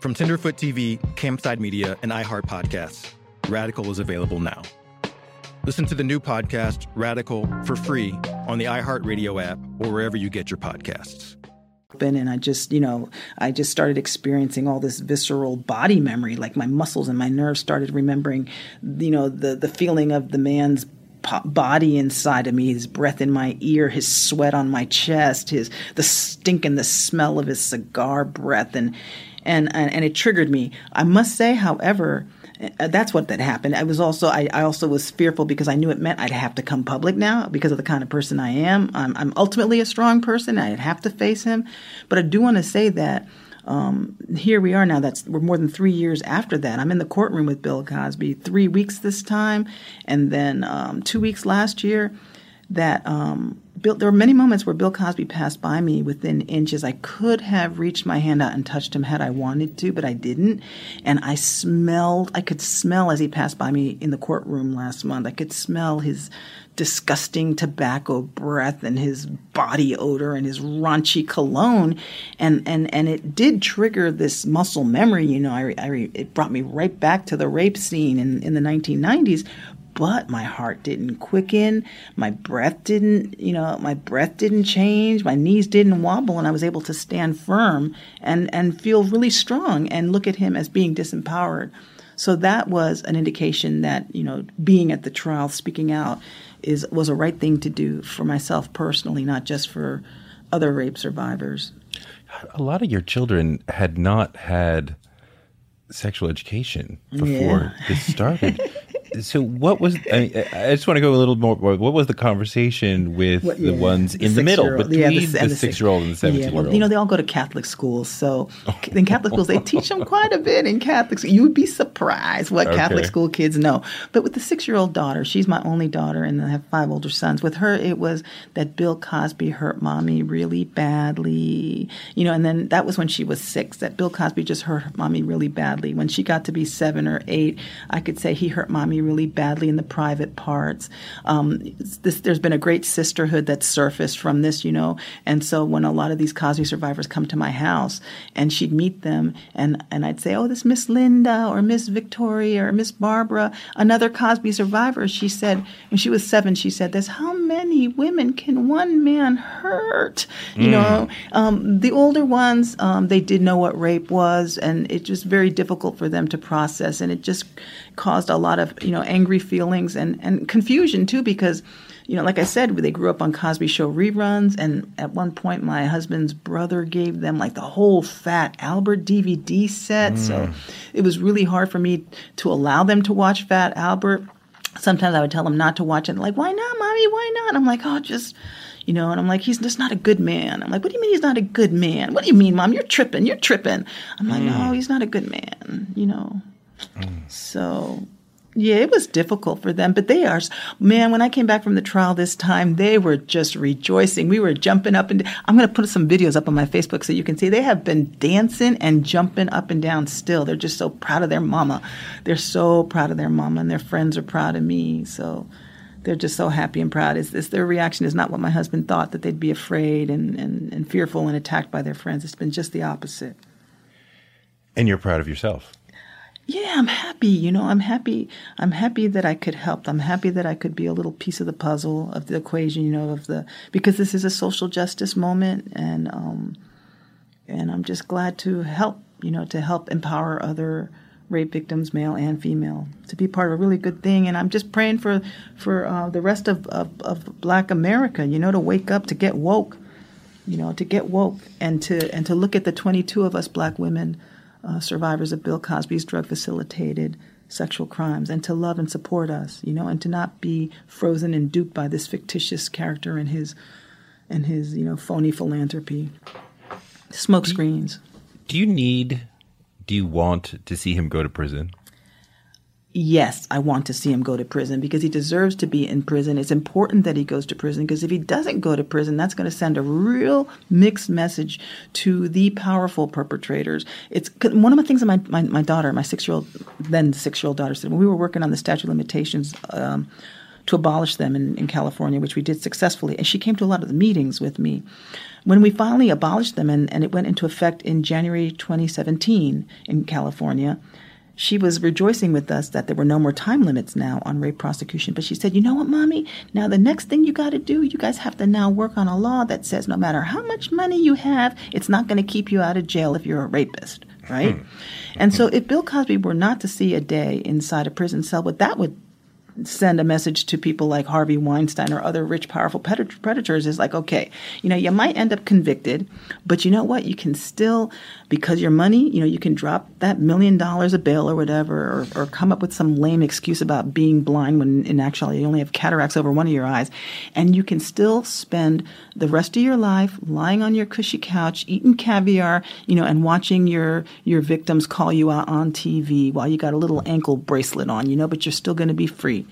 From Tenderfoot TV, Campside Media, and iHeart Podcasts, Radical is available now. Listen to the new podcast, Radical, for free on the iHeartRadio app or wherever you get your podcasts. And I just, you know, I just started experiencing all this visceral body memory, like my muscles and my nerves started remembering, you know, the the feeling of the man's body inside of me, his breath in my ear, his sweat on my chest, his the stink and the smell of his cigar breath, and and and, and it triggered me. I must say, however. uh, That's what that happened. I was also I, I also was fearful because I knew it meant I'd have to come public now because of the kind of person I am. I'm, I'm ultimately a strong person. I'd have to face him, but I do want to say that um, here we are now. That's we're more than three years after that. I'm in the courtroom with Bill Cosby. Three weeks this time, and then um, two weeks last year. That um, Bill, there were many moments where Bill Cosby passed by me within inches. I could have reached my hand out and touched him had I wanted to, but I didn't. And I smelled. I could smell as he passed by me in the courtroom last month. I could smell his disgusting tobacco breath and his body odor and his raunchy cologne and and and it did trigger this muscle memory you know I, I it brought me right back to the rape scene in in the 1990s but my heart didn't quicken my breath didn't you know my breath didn't change my knees didn't wobble and i was able to stand firm and and feel really strong and look at him as being disempowered so that was an indication that you know being at the trial speaking out is was a right thing to do for myself personally not just for other rape survivors A lot of your children had not had sexual education before Yeah. this started. so what was I, I just want to go a little more what was the conversation with What- the yeah, ones in the middle between Yeah, the, and six year old and the seventeen Yeah, year old you know, they all go to Catholic schools. So oh. in Catholic schools, they teach them quite a bit in Catholic. You would be surprised what Catholic school kids know. But with the six year old daughter, she's my only daughter, and I have five older sons. With her, it was that Bill Cosby hurt mommy really badly. You know, and then that was when she was six, that Bill Cosby just hurt mommy really badly. When she got to be seven or eight, I could say he hurt mommy really badly in the private parts. Um, this, there's been a great sisterhood that's surfaced from this, you know. And so when a lot of these Cosby survivors come to my house and she'd meet them and, and I'd say, oh, this Miss Linda or Miss Victoria or Miss Barbara, another Cosby survivor, she said, when she was seven, she said this, how many women can one man hurt? You know, um, the older ones, um, they did know what rape was and it was very difficult for them to process and it just caused a lot of, you know, angry feelings and, and confusion too because you know, like I said, they grew up on Cosby Show reruns, and at one point, my husband's brother gave them like the whole Fat Albert DVD set. So mm. it was really hard for me to allow them to watch Fat Albert. Sometimes I would tell them not to watch it. Like, why not, mommy? Why not? I'm like, oh, just, you know. And I'm like, he's just not a good man. I'm like, what do you mean he's not a good man? What do you mean, mom? You're tripping. You're tripping. I'm like, mm. no, he's not a good man. You know. So yeah, it was difficult for them, but they are, man, when I came back from the trial this time, they were just rejoicing. We were jumping up and I'm going to put some videos up on my Facebook so you can see they have been dancing and jumping up and down still. They're just so proud of their mama. They're so proud of their mama and their friends are proud of me. So they're just so happy and proud. It's, it's, their reaction is not what my husband thought, that they'd be afraid and, and, and fearful and attacked by their friends. It's been just the opposite. and you're proud of yourself yeah i'm happy you know i'm happy i'm happy that i could help. I'm happy that i could be a little piece of the puzzle of the equation you know of the because this is a social justice moment and um and i'm just glad to help you know to help empower other rape victims male and female to be part of a really good thing. And i'm just praying for for uh, the rest of, of of black america you know to wake up to get woke you know, to get woke and to and to look at the 22 of us black women uh, survivors of Bill Cosby's drug facilitated sexual crimes and to love and support us, you know, and to not be frozen and duped by this fictitious character and his and his, you know, phony philanthropy. Smoke screens. do you need do you want to see him go to prison yes, I want to see him go to prison because he deserves to be in prison. It's important that he goes to prison because if he doesn't go to prison, that's going to send a real mixed message to the powerful perpetrators. It's one of the things that my, my, my daughter, my six year old, then six year old daughter said when we were working on the statute of limitations. Um, to abolish them in, in California, which we did successfully. And she came to a lot of the meetings with me. When we finally abolished them and, and it went into effect in January 2017 in California, she was rejoicing with us that there were no more time limits now on rape prosecution. But she said, You know what, mommy? Now, the next thing you got to do, you guys have to now work on a law that says no matter how much money you have, it's not going to keep you out of jail if you're a rapist, right? Hmm. And so, hmm. if Bill Cosby were not to see a day inside a prison cell, what that would send a message to people like Harvey Weinstein or other rich, powerful predators is like, okay, you know, you might end up convicted, but you know what? You can still, because your money, you know, you can drop that million dollars a bail or whatever, or, or come up with some lame excuse about being blind when in actuality you only have cataracts over one of your eyes, and you can still spend the rest of your life lying on your cushy couch, eating caviar, you know, and watching your your victims call you out on TV while you got a little ankle bracelet on, you know, but you're still going to be free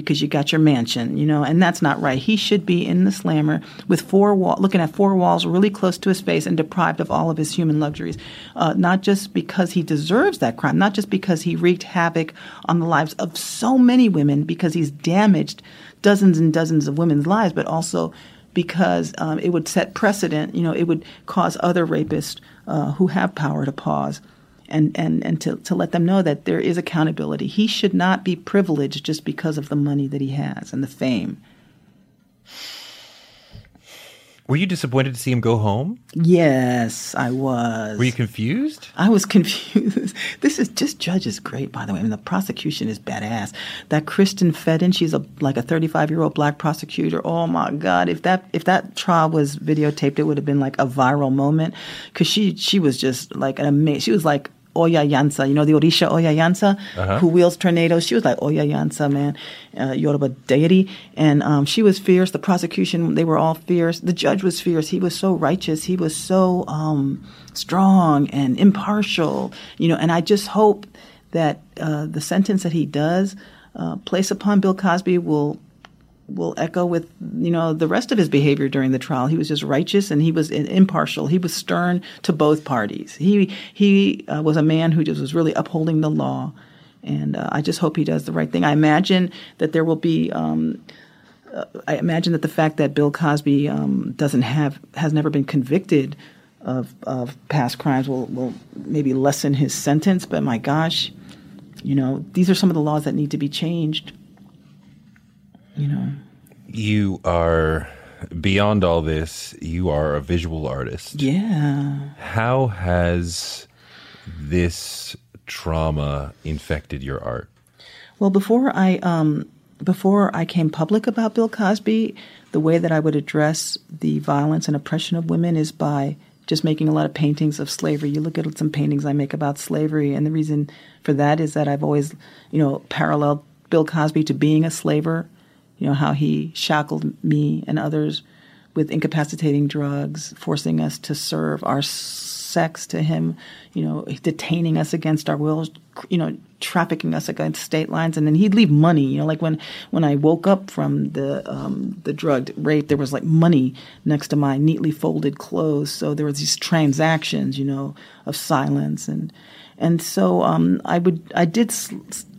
because you got your mansion, you know, and that's not right. He should be in the slammer with four wall, looking at four walls really close to his face and deprived of all of his human luxuries. Uh, not just because he deserves that crime, not just because he wreaked havoc on the lives of so many women, because he's damaged dozens and dozens of women's lives, but also because um, it would set precedent. You know, it would cause other rapists uh, who have power to pause and, and, and to, to let them know that there is accountability. He should not be privileged just because of the money that he has and the fame. Were you disappointed to see him go home? Yes, I was. Were you confused? I was confused. this is just Judge is great, by the way. I mean, the prosecution is badass. That Kristen Feden, she's a like a 35 year old black prosecutor. Oh my God! If that if that trial was videotaped, it would have been like a viral moment because she she was just like an amazing. She was like Oya Yansa, you know, the Orisha Oya Yansa, uh-huh. who wields tornadoes. She was like Oya Yansa, man, uh, Yoruba deity. And um, she was fierce. The prosecution, they were all fierce. The judge was fierce. He was so righteous. He was so um, strong and impartial, you know, and I just hope that uh, the sentence that he does uh, place upon Bill Cosby will will echo with you know the rest of his behavior during the trial. He was just righteous and he was impartial. He was stern to both parties. He he uh, was a man who just was really upholding the law, and uh, I just hope he does the right thing. I imagine that there will be. Um, uh, I imagine that the fact that Bill Cosby um, doesn't have has never been convicted of of past crimes will will maybe lessen his sentence. But my gosh, you know these are some of the laws that need to be changed you know. You are beyond all this, you are a visual artist. Yeah. How has this trauma infected your art? Well, before I um, before I came public about Bill Cosby, the way that I would address the violence and oppression of women is by just making a lot of paintings of slavery. You look at some paintings I make about slavery, and the reason for that is that I've always, you know, paralleled Bill Cosby to being a slaver you know, how he shackled me and others with incapacitating drugs, forcing us to serve our sex to him, you know, detaining us against our wills, you know, trafficking us against state lines, and then he'd leave money. You know, like when when I woke up from the um, the drug rape, there was like money next to my neatly folded clothes. So there was these transactions, you know, of silence and and so um, I would I did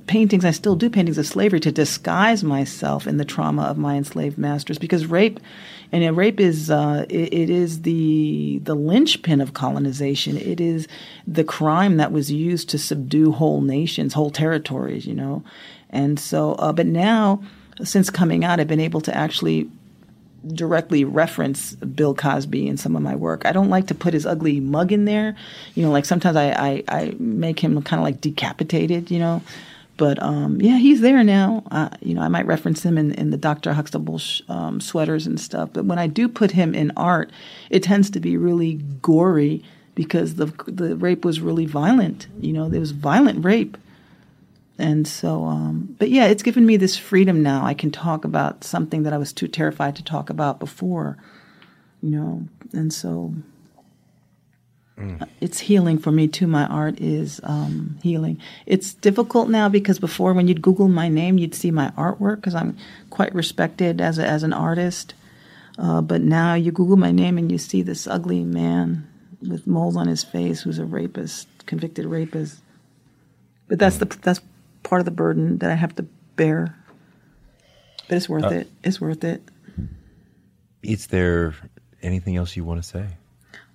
paintings, I still do paintings of slavery to disguise myself in the trauma of my enslaved masters because rape, and rape is uh, it, it is the the linchpin of colonization. It is the crime that was used to subdue whole nations, whole territories. You know, and so uh, but now since coming out, I've been able to actually directly reference Bill Cosby in some of my work. I don't like to put his ugly mug in there. You know, like sometimes I, I, I make him kind of like decapitated, you know. But um, yeah, he's there now. Uh, you know, I might reference him in, in the Dr. Huxtable sh- um, sweaters and stuff. But when I do put him in art, it tends to be really gory because the the rape was really violent. You know, there was violent rape. And so, um, but yeah, it's given me this freedom now. I can talk about something that I was too terrified to talk about before, you know. And so, Mm. It's healing for me too. My art is um, healing. It's difficult now because before, when you'd Google my name, you'd see my artwork because I'm quite respected as a, as an artist. Uh, but now you Google my name and you see this ugly man with moles on his face who's a rapist, convicted rapist. But that's the that's part of the burden that I have to bear. But it's worth uh, it. It's worth it. Is there anything else you want to say?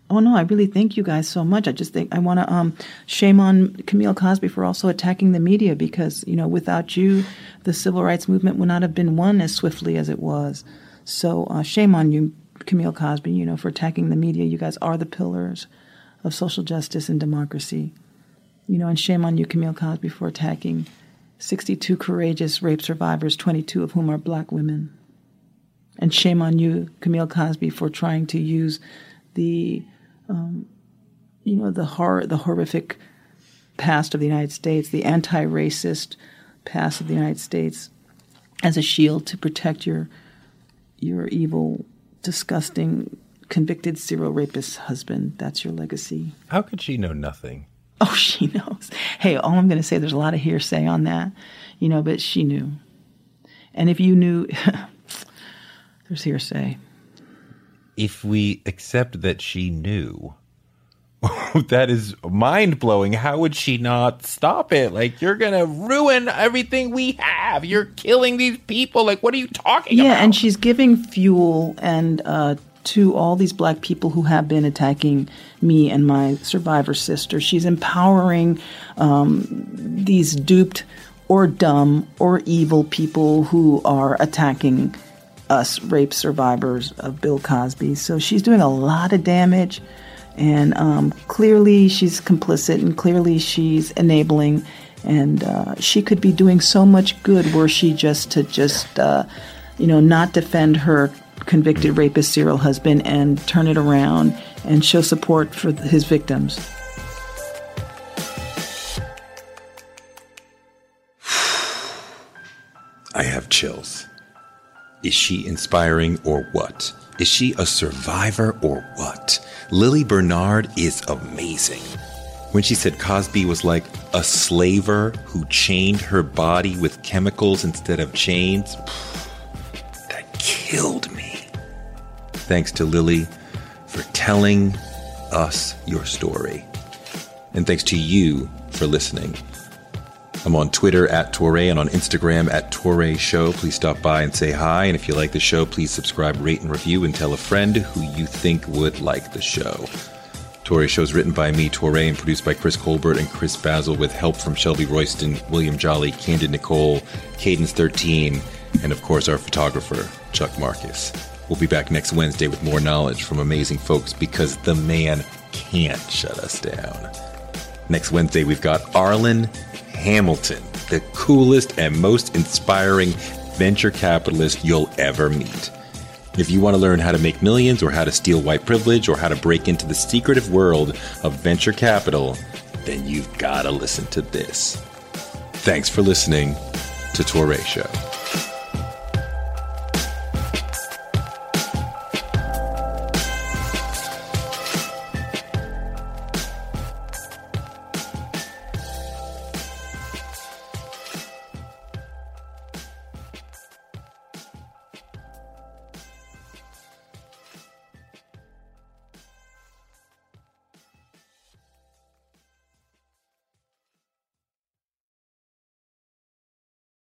Oh no, I really thank you guys so much. I just think I want to um, shame on Camille Cosby for also attacking the media because you know without you, the civil rights movement would not have been won as swiftly as it was. So uh, shame on you, Camille Cosby. You know for attacking the media. You guys are the pillars of social justice and democracy. You know, and shame on you, Camille Cosby, for attacking 62 courageous rape survivors, 22 of whom are black women. And shame on you, Camille Cosby, for trying to use the, um, you know, the horror, the horrific past of the United States, the anti-racist past of the United States, as a shield to protect your, your evil, disgusting, convicted serial rapist husband. That's your legacy. How could she know nothing? Oh, she knows. Hey, all I'm going to say, there's a lot of hearsay on that, you know, but she knew. And if you knew, there's hearsay. If we accept that she knew, that is mind blowing. How would she not stop it? Like, you're going to ruin everything we have. You're killing these people. Like, what are you talking yeah, about? and she's giving fuel and uh, to all these black people who have been attacking me and my survivor sister. She's empowering um, these duped or dumb or evil people who are attacking us rape survivors of Bill Cosby. So she's doing a lot of damage. And um, clearly she's complicit and clearly she's enabling. And uh, she could be doing so much good were she just to just, uh, you know, not defend her convicted rapist serial husband and turn it around and show support for his victims. I have chills. Is she inspiring or what? Is she a survivor or what? Lili Bernard is amazing. When she said Cosby was like a slaver who chained her body with chemicals instead of chains, that killed me. Thanks to Lili for telling us your story. And thanks to you for listening. I'm on Twitter at Touré and on Instagram at Touré Show. Please stop by and say hi. And if you like the show, please subscribe, rate, and review, and tell a friend who you think would like the show. Touré Show is written by me, Touré, and produced by Chris Colbert and Chris Basil with help from Shelby Royston, William Jolley, Candid Nicole, Cadence 13, and of course our photographer, Chuck Marcus. We'll be back next Wednesday with more knowledge from amazing folks because the man can't shut us down. Next Wednesday, we've got Arlan Hamilton, the coolest and most inspiring venture capitalist you'll ever meet. If you want to learn how to make millions or how to steal white privilege or how to break into the secretive world of venture capital, then you've got to listen to this. Thanks for listening to Touré Show.